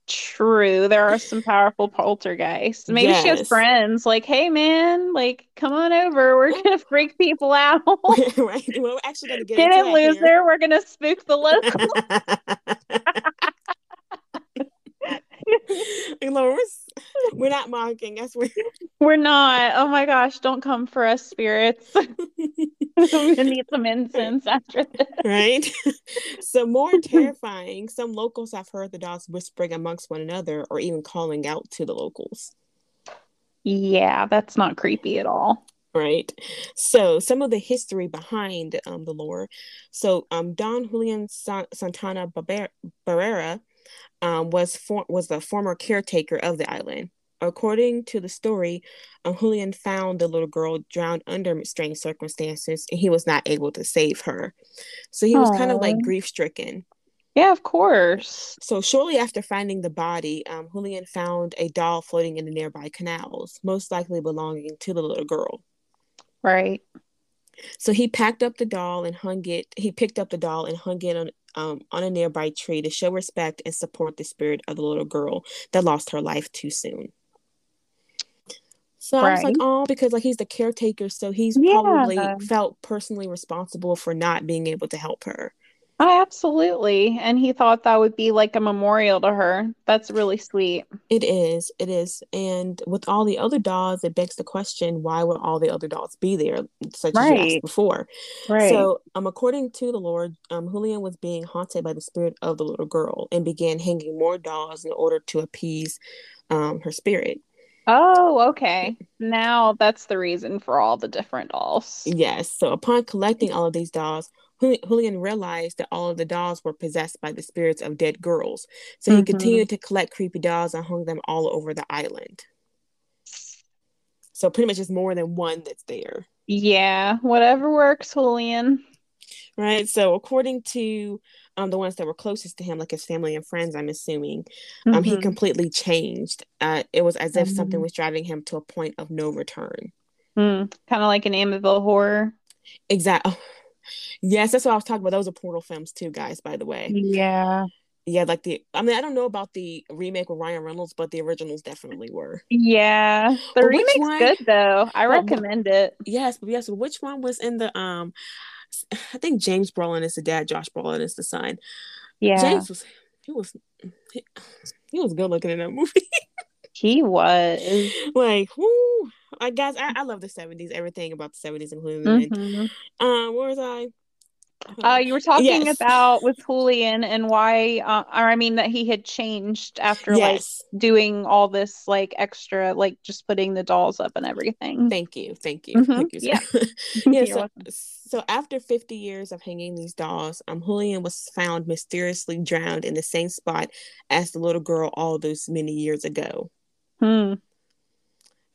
B: True. There are some powerful poltergeists. Maybe yes. she has friends like, hey man, like come on over. We're gonna freak people out. right. Well, we're actually gonna get, get it, loser. Here. We're gonna spook the locals.
A: we're not mocking. Yes, we're
B: we're not. Oh my gosh! Don't come for us, spirits. I'm gonna need some incense after this.
A: Right. so more terrifying. Some locals have heard the dogs whispering amongst one another, or even calling out to the locals.
B: Yeah, that's not creepy at all
A: right so some of the history behind um, the lore so um, don julian santana barrera um, was for- was the former caretaker of the island. According to the story, um, Julian found the little girl drowned under strange circumstances, and he was not able to save her. So he was kind of like grief stricken.
B: Yeah, of course.
A: So shortly after finding the body, um, Julian found a doll floating in the nearby canals, most likely belonging to the little girl.
B: Right.
A: So he packed up the doll and hung it. He picked up the doll and hung it on um, on a nearby tree to show respect and support the spirit of the little girl that lost her life too soon. So right. I was like, oh, because like he's the caretaker, so he's yeah. probably felt personally responsible for not being able to help her.
B: Oh, absolutely. And he thought that would be like a memorial to her. That's really sweet.
A: It is. It is. And with all the other dolls, it begs the question why would all the other dolls be there, such right. as you asked before? Right. So, um, according to the Lord, um, Julian was being haunted by the spirit of the little girl and began hanging more dolls in order to appease um, her spirit.
B: Oh, okay. Now that's the reason for all the different dolls.
A: Yes. So, upon collecting all of these dolls, Julian realized that all of the dolls were possessed by the spirits of dead girls. So he mm-hmm. continued to collect creepy dolls and hung them all over the island. So pretty much it's more than one that's there.
B: Yeah, whatever works, Julian.
A: Right. So according to um, the ones that were closest to him, like his family and friends, I'm assuming, mm-hmm. um, he mm-hmm. completely changed. Uh, it was as if mm-hmm. something was driving him to a point of no return.
B: Mm, kind of like an Amityville horror.
A: Exactly. Yes, that's what I was talking about. Those are Portal films too, guys. By the way.
B: Yeah.
A: Yeah, like the. I mean, I don't know about the remake with Ryan Reynolds, but the originals definitely were.
B: Yeah, the remake's one, good though. I recommend it.
A: Yes, but yes. Which one was in the um? I think James Brolin is the dad. Josh Brolin is the son. Yeah, James was. He was. He, he was good looking in that movie.
B: he was
A: like, whoo, I guess I, I love the seventies. Everything about the seventies, including mm-hmm. um, where was I?
B: Uh, you were talking yes. about with Julian and why, uh, or I mean, that he had changed after yes. like doing all this like extra, like just putting the dolls up and everything.
A: Thank you, thank you, mm-hmm. thank you. Yeah, yeah. so, so, after fifty years of hanging these dolls, um, Julian was found mysteriously drowned in the same spot as the little girl all those many years ago. Hmm.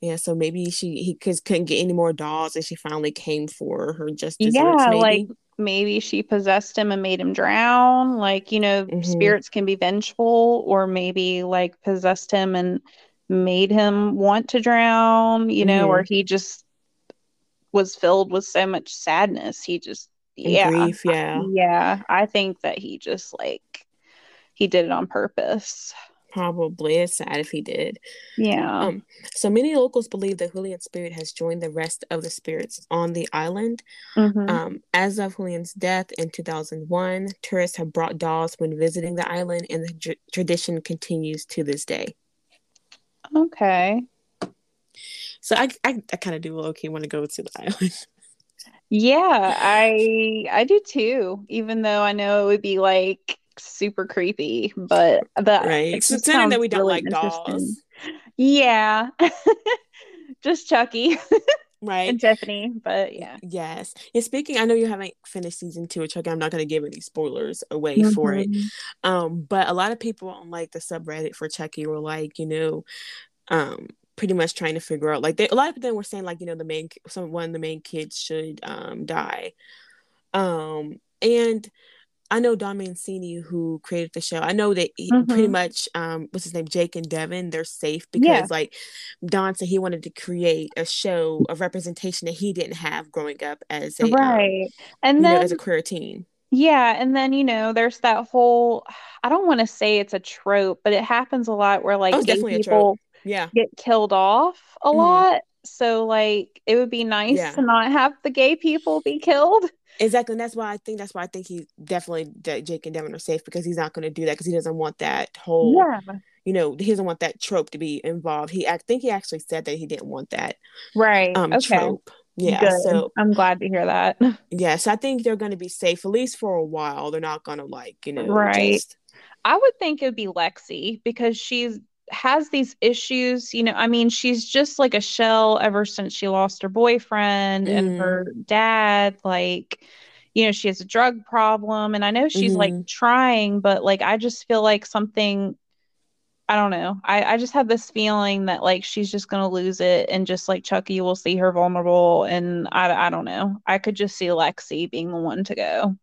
A: Yeah, so maybe she he cause couldn't get any more dolls, and she finally came for her just. Yeah,
B: maybe. like maybe she possessed him and made him drown. Like you know, mm-hmm. spirits can be vengeful, or maybe like possessed him and made him want to drown. You know, mm-hmm. or he just was filled with so much sadness. He just and yeah, grief, yeah, yeah. I think that he just like he did it on purpose
A: probably it's sad if he did.
B: Yeah.
A: Um, so many locals believe that Julian's spirit has joined the rest of the spirits on the island. Mm-hmm. Um, as of Julian's death in 2001, tourists have brought dolls when visiting the island, and the tr- tradition continues to this day.
B: Okay.
A: So I I, I kind of do low key want to go to the island.
B: Yeah, I I do too. Even though I know it would be like super creepy, but the right. Considering that we don't really like dolls. Yeah. Just Chucky.
A: right
B: and tiffany but yeah
A: yes and speaking i know you haven't finished season two of chucky i'm not going to give any spoilers away mm-hmm. for it mm-hmm. um but a lot of people on like the subreddit for chucky were like you know um pretty much trying to figure out like they, a lot of them were saying like you know the main some one the main kids should um die um and I know Don Mancini who created the show. I know that he, mm-hmm. pretty much um what's his name Jake and Devon they're safe because yeah. like Don said he wanted to create a show of representation that he didn't have growing up as a um, right um, and then know, as a queer teen.
B: Yeah, and then you know there's that whole I don't want to say it's a trope, but it happens a lot where like oh, gay people
A: yeah
B: get killed off a mm-hmm. lot. So like it would be nice yeah. to not have the gay people be killed.
A: Exactly, and that's why I think that's why I think he definitely that Jake and Devon are safe because he's not going to do that because he doesn't want that whole yeah. you know he doesn't want that trope to be involved. He I think he actually said that he didn't want that
B: right
A: um okay. trope. Yeah,
B: Good. so I'm glad to hear that.
A: Yeah, so I think they're going to be safe at least for a while. They're not going to like you know
B: right. Just... I would think it would be Lexi because she's has these issues you know i mean she's just like a shell ever since she lost her boyfriend mm. and her dad like you know she has a drug problem and i know she's mm-hmm. like trying but like i just feel like something i don't know i i just have this feeling that like she's just gonna lose it and just like chucky will see her vulnerable and i i don't know i could just see lexi being the one to go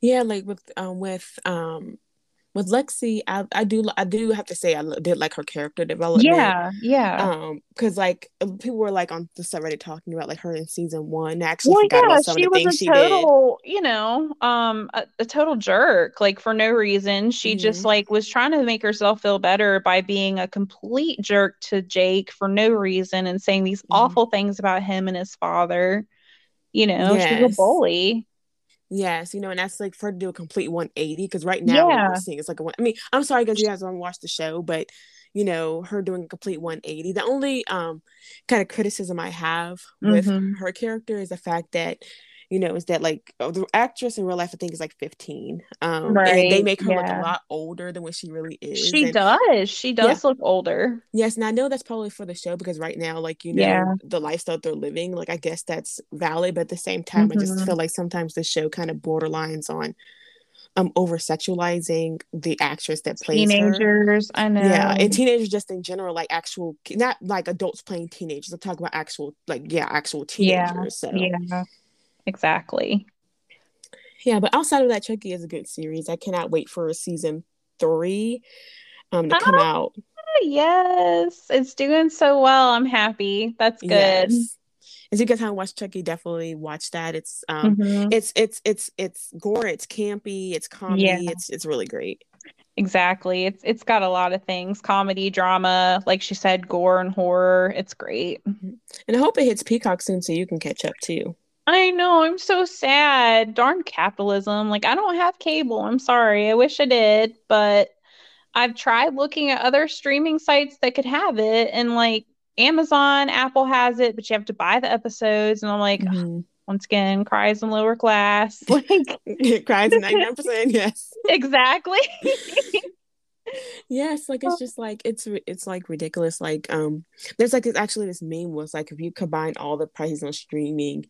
A: yeah like with um with um with Lexi, I, I do I do have to say I did like her character development.
B: Yeah, yeah.
A: Um, because like uh, people were like on the subreddit talking about like her in season one. I actually well, forgot yeah, about some
B: she
A: of the
B: was a total, you know, um, a, a, total jerk. Like for no reason, she mm-hmm. just like was trying to make herself feel better by being a complete jerk to Jake for no reason and saying these mm-hmm. awful things about him and his father. You know, yes. she's a bully.
A: Yes, you know, and that's like for her to do a complete 180 because right now yeah. we're seeing it's like a one. I mean, I'm sorry because you guys haven't watched the show, but you know, her doing a complete 180. The only um kind of criticism I have with mm-hmm. her character is the fact that you know, is that like oh, the actress in real life I think is like 15. Um right. and they make her yeah. look a lot older than what she really is.
B: She
A: and,
B: does. She does yeah. look older.
A: Yes, and I know that's probably for the show because right now, like, you know, yeah. the lifestyle they're living, like I guess that's valid, but at the same time, mm-hmm. I just mm-hmm. feel like sometimes the show kind of borderlines on um over sexualizing the actress that plays
B: teenagers.
A: Her.
B: I know.
A: Yeah, and teenagers just in general, like actual, not like adults playing teenagers. I'm talking about actual, like yeah, actual teenagers. Yeah. So
B: yeah, exactly.
A: Yeah, but outside of that, Chucky is a good series. I cannot wait for a season three um to come ah, out.
B: Yes, it's doing so well. I'm happy. That's good. Yes.
A: If you guys haven't watched Chucky, definitely watch that. It's um mm-hmm. it's it's it's it's gore, it's campy, it's comedy, yeah. it's it's really great.
B: Exactly. It's it's got a lot of things. Comedy, drama, like she said, gore and horror. It's great.
A: Mm-hmm. And I hope it hits Peacock soon so you can catch up too.
B: I know, I'm so sad. Darn capitalism. Like I don't have cable. I'm sorry. I wish I did, but I've tried looking at other streaming sites that could have it and like Amazon, Apple has it, but you have to buy the episodes and I'm like mm-hmm. once again, cries in lower class.
A: Like cries in 99%, yes.
B: Exactly
A: yes like it's just like it's it's like ridiculous like um there's like it's actually this meme was like if you combine all the prices on streaming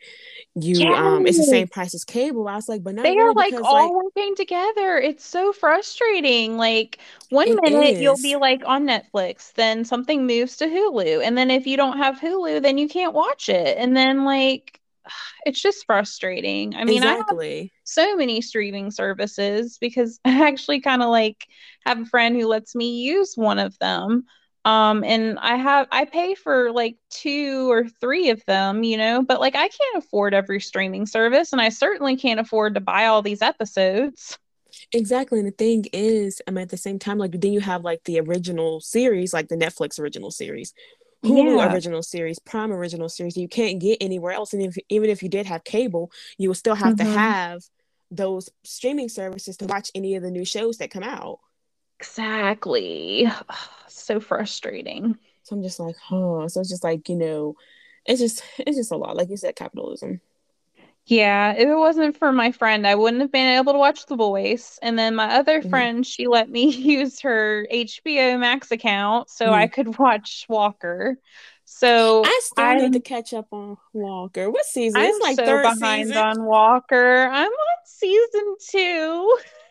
A: you yes. um it's the same price as cable. I was like but
B: they
A: really
B: are like because, all like, working together. It's so frustrating. Like one minute is. you'll be like on netflix then something moves to hulu and then if you don't have hulu then you can't watch it. And then like it's just frustrating. I mean, exactly. I have so many streaming services because I actually kind of like have a friend who lets me use one of them. Um, and I have I pay for like two or three of them, you know, but like I can't afford every streaming service, and I certainly can't afford to buy all these episodes.
A: Exactly. And the thing is, I mean, at the same time, like then you have like the original series, like the Netflix original series, Hulu yeah. original series, Prime original series. You can't get anywhere else. And if, even if you did have cable, you would still have mm-hmm. to have those streaming services to watch any of the new shows that come out.
B: Exactly. so frustrating.
A: So I'm just like, oh, so it's just like, you know, it's just it's just a lot. Like you said, capitalism.
B: Yeah, if it wasn't for my friend, I wouldn't have been able to watch The Voice. And then my other mm-hmm. friend, she let me use her HBO Max account so mm-hmm. I could watch Walker. So
A: I still I'm, need to catch up on Walker. What season?
B: I'm it's like so third behind season. on Walker. I'm on season two.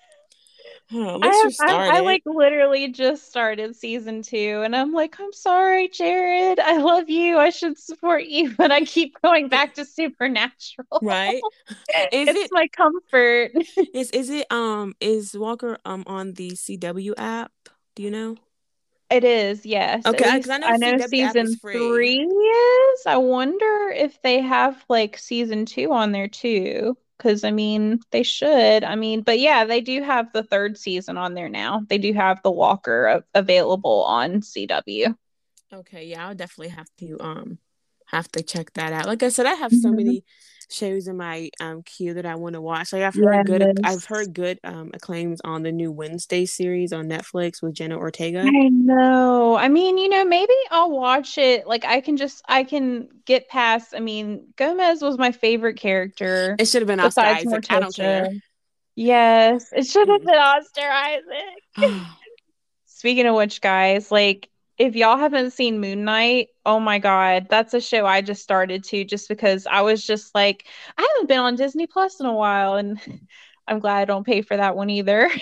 B: I, I, I, like literally just started season two, and I'm like, I'm sorry, Jared. I love you. I should support you, but I keep going back to Supernatural.
A: Right?
B: Is it's it my comfort?
A: Is is it um is Walker um on the CW app? Do you know?
B: It is, yes.
A: Okay, because I know, I know
B: season three is. I wonder if they have like season two on there too because I mean, they should. I mean, but yeah, they do have the third season on there now. They do have the Walker available on CW.
A: Okay, yeah, I'll definitely have to um have to check that out. Like I said, I have so mm-hmm. many shows in my um queue that I want to watch. Like I've heard yes. good I've heard good um acclaims on the new Wednesday series on Netflix with Jenna Ortega.
B: I know. I mean, you know, maybe I'll watch it. Like I can just I can get past I mean, Gomez was my favorite character.
A: It should have been Oscar Isaac. I don't care.
B: Yes, it should have been Oscar Isaac. Speaking of which, guys, like if y'all haven't seen Moon Knight, oh my god, that's a show I just started to just because I was just like, I haven't been on Disney Plus in a while, and I'm glad I don't pay for that one either.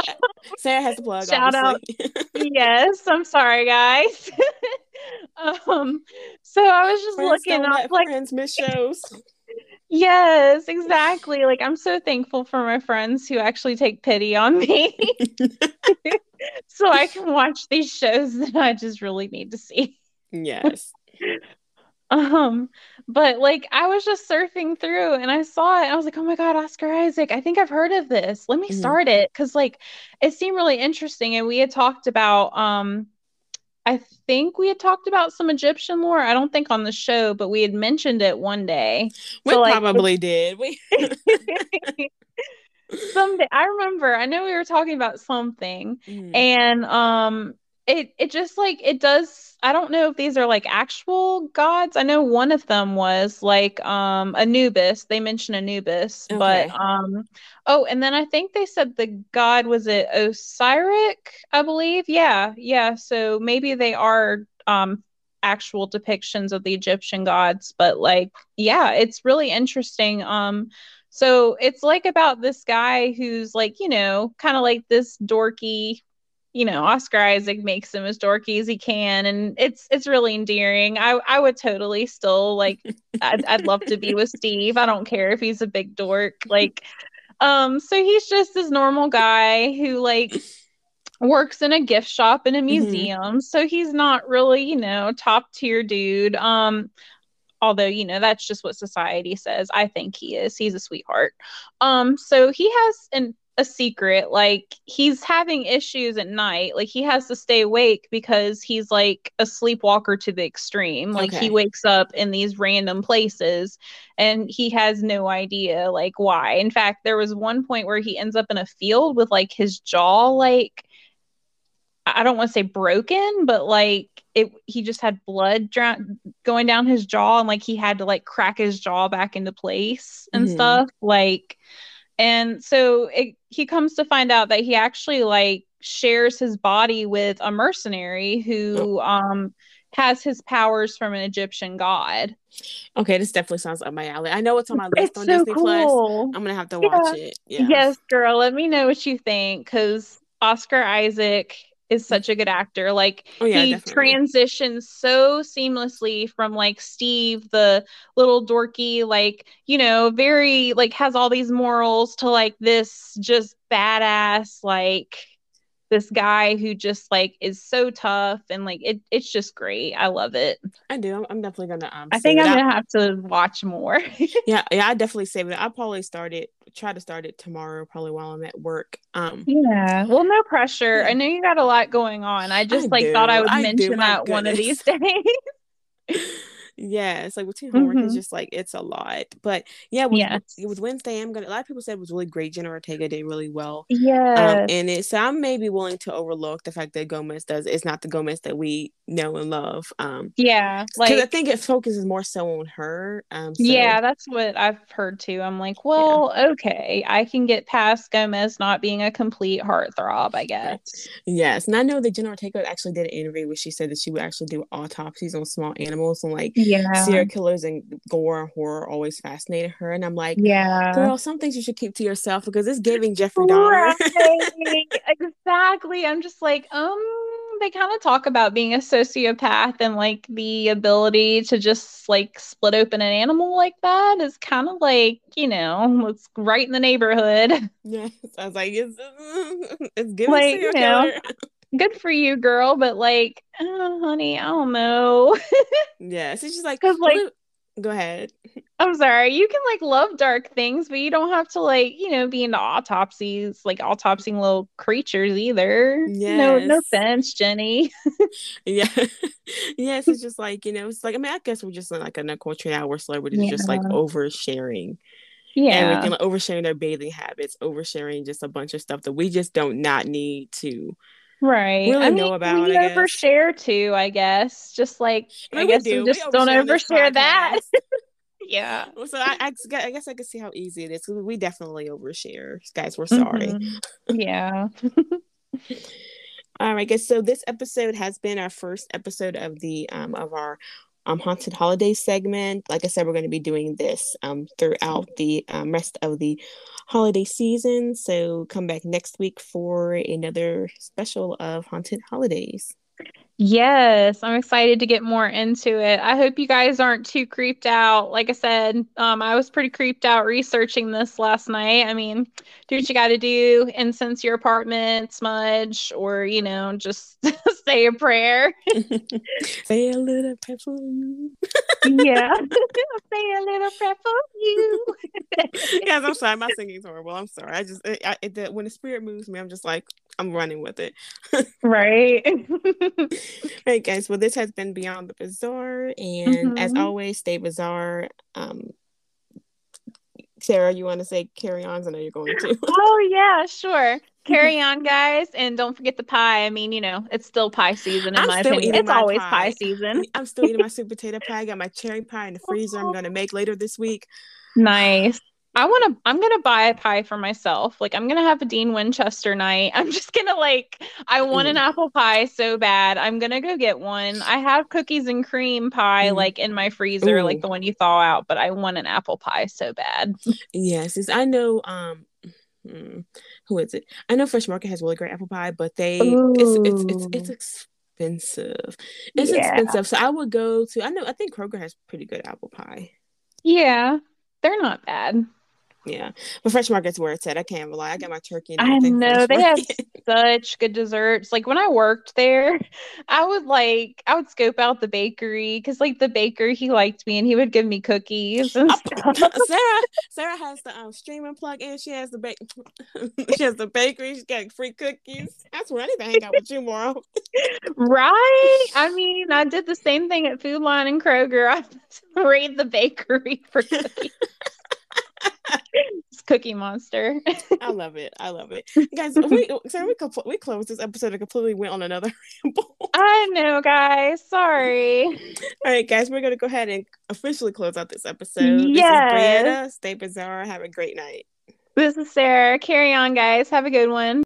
A: Sarah has a plug.
B: Shout obviously. out. yes, I'm sorry, guys. um, so I was just friends looking up like
A: friends miss shows.
B: Yes, exactly. Like I'm so thankful for my friends who actually take pity on me. so I can watch these shows that I just really need to see.
A: Yes.
B: um, but like I was just surfing through and I saw it. I was like, oh my God, Oscar Isaac. I think I've heard of this. Let me mm-hmm. start it. Cause like it seemed really interesting. And we had talked about um I think we had talked about some Egyptian lore. I don't think on the show, but we had mentioned it one day.
A: We so, like, probably did. We
B: someday I remember I know we were talking about something mm. and um it it just like it does I don't know if these are like actual gods. I know one of them was like um Anubis. They mentioned Anubis, okay. but um oh and then I think they said the god was it Osiris, I believe. Yeah, yeah. So maybe they are um actual depictions of the Egyptian gods, but like yeah, it's really interesting. Um so it's like about this guy who's like, you know, kind of like this dorky you know, Oscar Isaac makes him as dorky as he can, and it's it's really endearing. I I would totally still like. I'd I'd love to be with Steve. I don't care if he's a big dork. Like, um, so he's just this normal guy who like works in a gift shop in a mm-hmm. museum. Mm-hmm. So he's not really, you know, top tier dude. Um, although you know that's just what society says i think he is he's a sweetheart um so he has an a secret. Like he's having issues at night. Like he has to stay awake because he's like a sleepwalker to the extreme. Like okay. he wakes up in these random places and he has no idea like why. In fact, there was one point where he ends up in a field with like his jaw like I don't want to say broken, but like it he just had blood dra- going down his jaw and like he had to like crack his jaw back into place and mm-hmm. stuff. Like and so it, he comes to find out that he actually like shares his body with a mercenary who oh. um has his powers from an Egyptian god.
A: Okay, this definitely sounds up my alley. I know it's on my list it's on so Disney cool. Plus. I'm gonna have to yeah. watch it. Yeah.
B: Yes, girl. Let me know what you think because Oscar Isaac is mm-hmm. such a good actor. Like oh, yeah, he definitely. transitions so seamlessly from like Steve, the little dorky, like, you know, very like has all these morals to like this just badass, like this guy who just like is so tough and like it, it's just great. I love it.
A: I do. I'm, definitely gonna. Um,
B: I think I'm gonna have to watch more.
A: yeah, yeah. I definitely save it. I probably start it. Try to start it tomorrow, probably while I'm at work. Um.
B: Yeah. Well, no pressure. Yeah. I know you got a lot going on. I just I like do. thought I would I mention that one of these days.
A: yeah it's like with homework mm-hmm. it's just like it's a lot but yeah with, yes. with wednesday i'm gonna a lot of people said it was really great jenna ortega did really well
B: yeah
A: um, and it so I may be willing to overlook the fact that gomez does it's not the gomez that we know and love. Um,
B: yeah,
A: like I think it focuses more so on her. Um,
B: so. yeah, that's what I've heard too. I'm like, well, yeah. okay, I can get past Gomez not being a complete heartthrob, I guess.
A: Yes, and I know that Jenna Ortega actually did an interview where she said that she would actually do autopsies on small animals and like yeah. serial killers and gore and horror always fascinated her. And I'm like, yeah, girl, some things you should keep to yourself because it's giving Jeffrey Dahmer.
B: Right. exactly. I'm just like, um they kind of talk about being a sociopath and like the ability to just like split open an animal like that is kind of like you know it's right in the neighborhood.
A: Yeah i was like it's it's good like you
B: know good for you girl but like oh, honey i don't know.
A: Yeah it's just like because like go ahead
B: I'm sorry. You can like love dark things, but you don't have to like, you know, be into autopsies, like autopsying little creatures either. Yes. No, no offense, Jenny.
A: yeah. yes, it's just like, you know, it's like I mean, I guess we're just like in a culture now where celebrities yeah. just like oversharing. Yeah. Everything like oversharing their bathing habits, oversharing just a bunch of stuff that we just don't not need to
B: right really I know mean, about we overshare too i guess just like i, mean, I guess we, do. we just we don't overshare that yeah.
A: So I, I, I, guess I can see how easy it is. We definitely overshare, guys. We're sorry.
B: Mm-hmm. Yeah.
A: All right, guys. So this episode has been our first episode of the um of our um haunted holiday segment. Like I said, we're going to be doing this um throughout the um, rest of the holiday season. So come back next week for another special of haunted holidays.
B: Yes, I'm excited to get more into it. I hope you guys aren't too creeped out. Like I said, um, I was pretty creeped out researching this last night. I mean, do what you got to do, incense your apartment, smudge, or you know, just say a prayer.
A: say a little prayer for you.
B: yeah, say a little prayer for you.
A: yes, I'm sorry. My singing's horrible. I'm sorry. I just I, it, when the spirit moves me, I'm just like I'm running with it.
B: right.
A: right, guys. Well, this has been Beyond the Bizarre. And mm-hmm. as always, stay bizarre. Um, Sarah, you want to say carry on? I know you're going to.
B: oh, yeah, sure. Carry on, guys. And don't forget the pie. I mean, you know, it's still pie season, in I'm my opinion. It's always pie. pie season.
A: I'm still eating my sweet potato pie. I got my cherry pie in the freezer. I'm going to make later this week.
B: Nice. I want to I'm going to buy a pie for myself. Like I'm going to have a Dean Winchester night. I'm just going to like I want an mm. apple pie so bad. I'm going to go get one. I have cookies and cream pie mm. like in my freezer Ooh. like the one you thaw out, but I want an apple pie so bad.
A: yes, I know um hmm, who is it? I know Fresh Market has really great apple pie, but they it's, it's it's it's expensive. It's yeah. expensive. So I would go to I know I think Kroger has pretty good apple pie.
B: Yeah. They're not bad.
A: Yeah, but Fresh Market's where it's at. I can't lie. I got my turkey.
B: I know they have such good desserts. Like when I worked there, I would like I would scope out the bakery because like the baker he liked me and he would give me cookies and stuff.
A: Sarah Sarah has the um, streaming plug in. She has the bake. she has the bakery. She's got free cookies. That's where I need to hang out with you more.
B: right? I mean, I did the same thing at Food Lion and Kroger. I raid the bakery for cookies. Cookie Monster.
A: I love it. I love it, guys. We sorry we compl- we closed this episode and completely went on another ramble.
B: I know, guys. Sorry. All
A: right, guys. We're gonna go ahead and officially close out this episode. Yes. This is Brianna. Stay bizarre. Have a great night.
B: This is Sarah. Carry on, guys. Have a good one.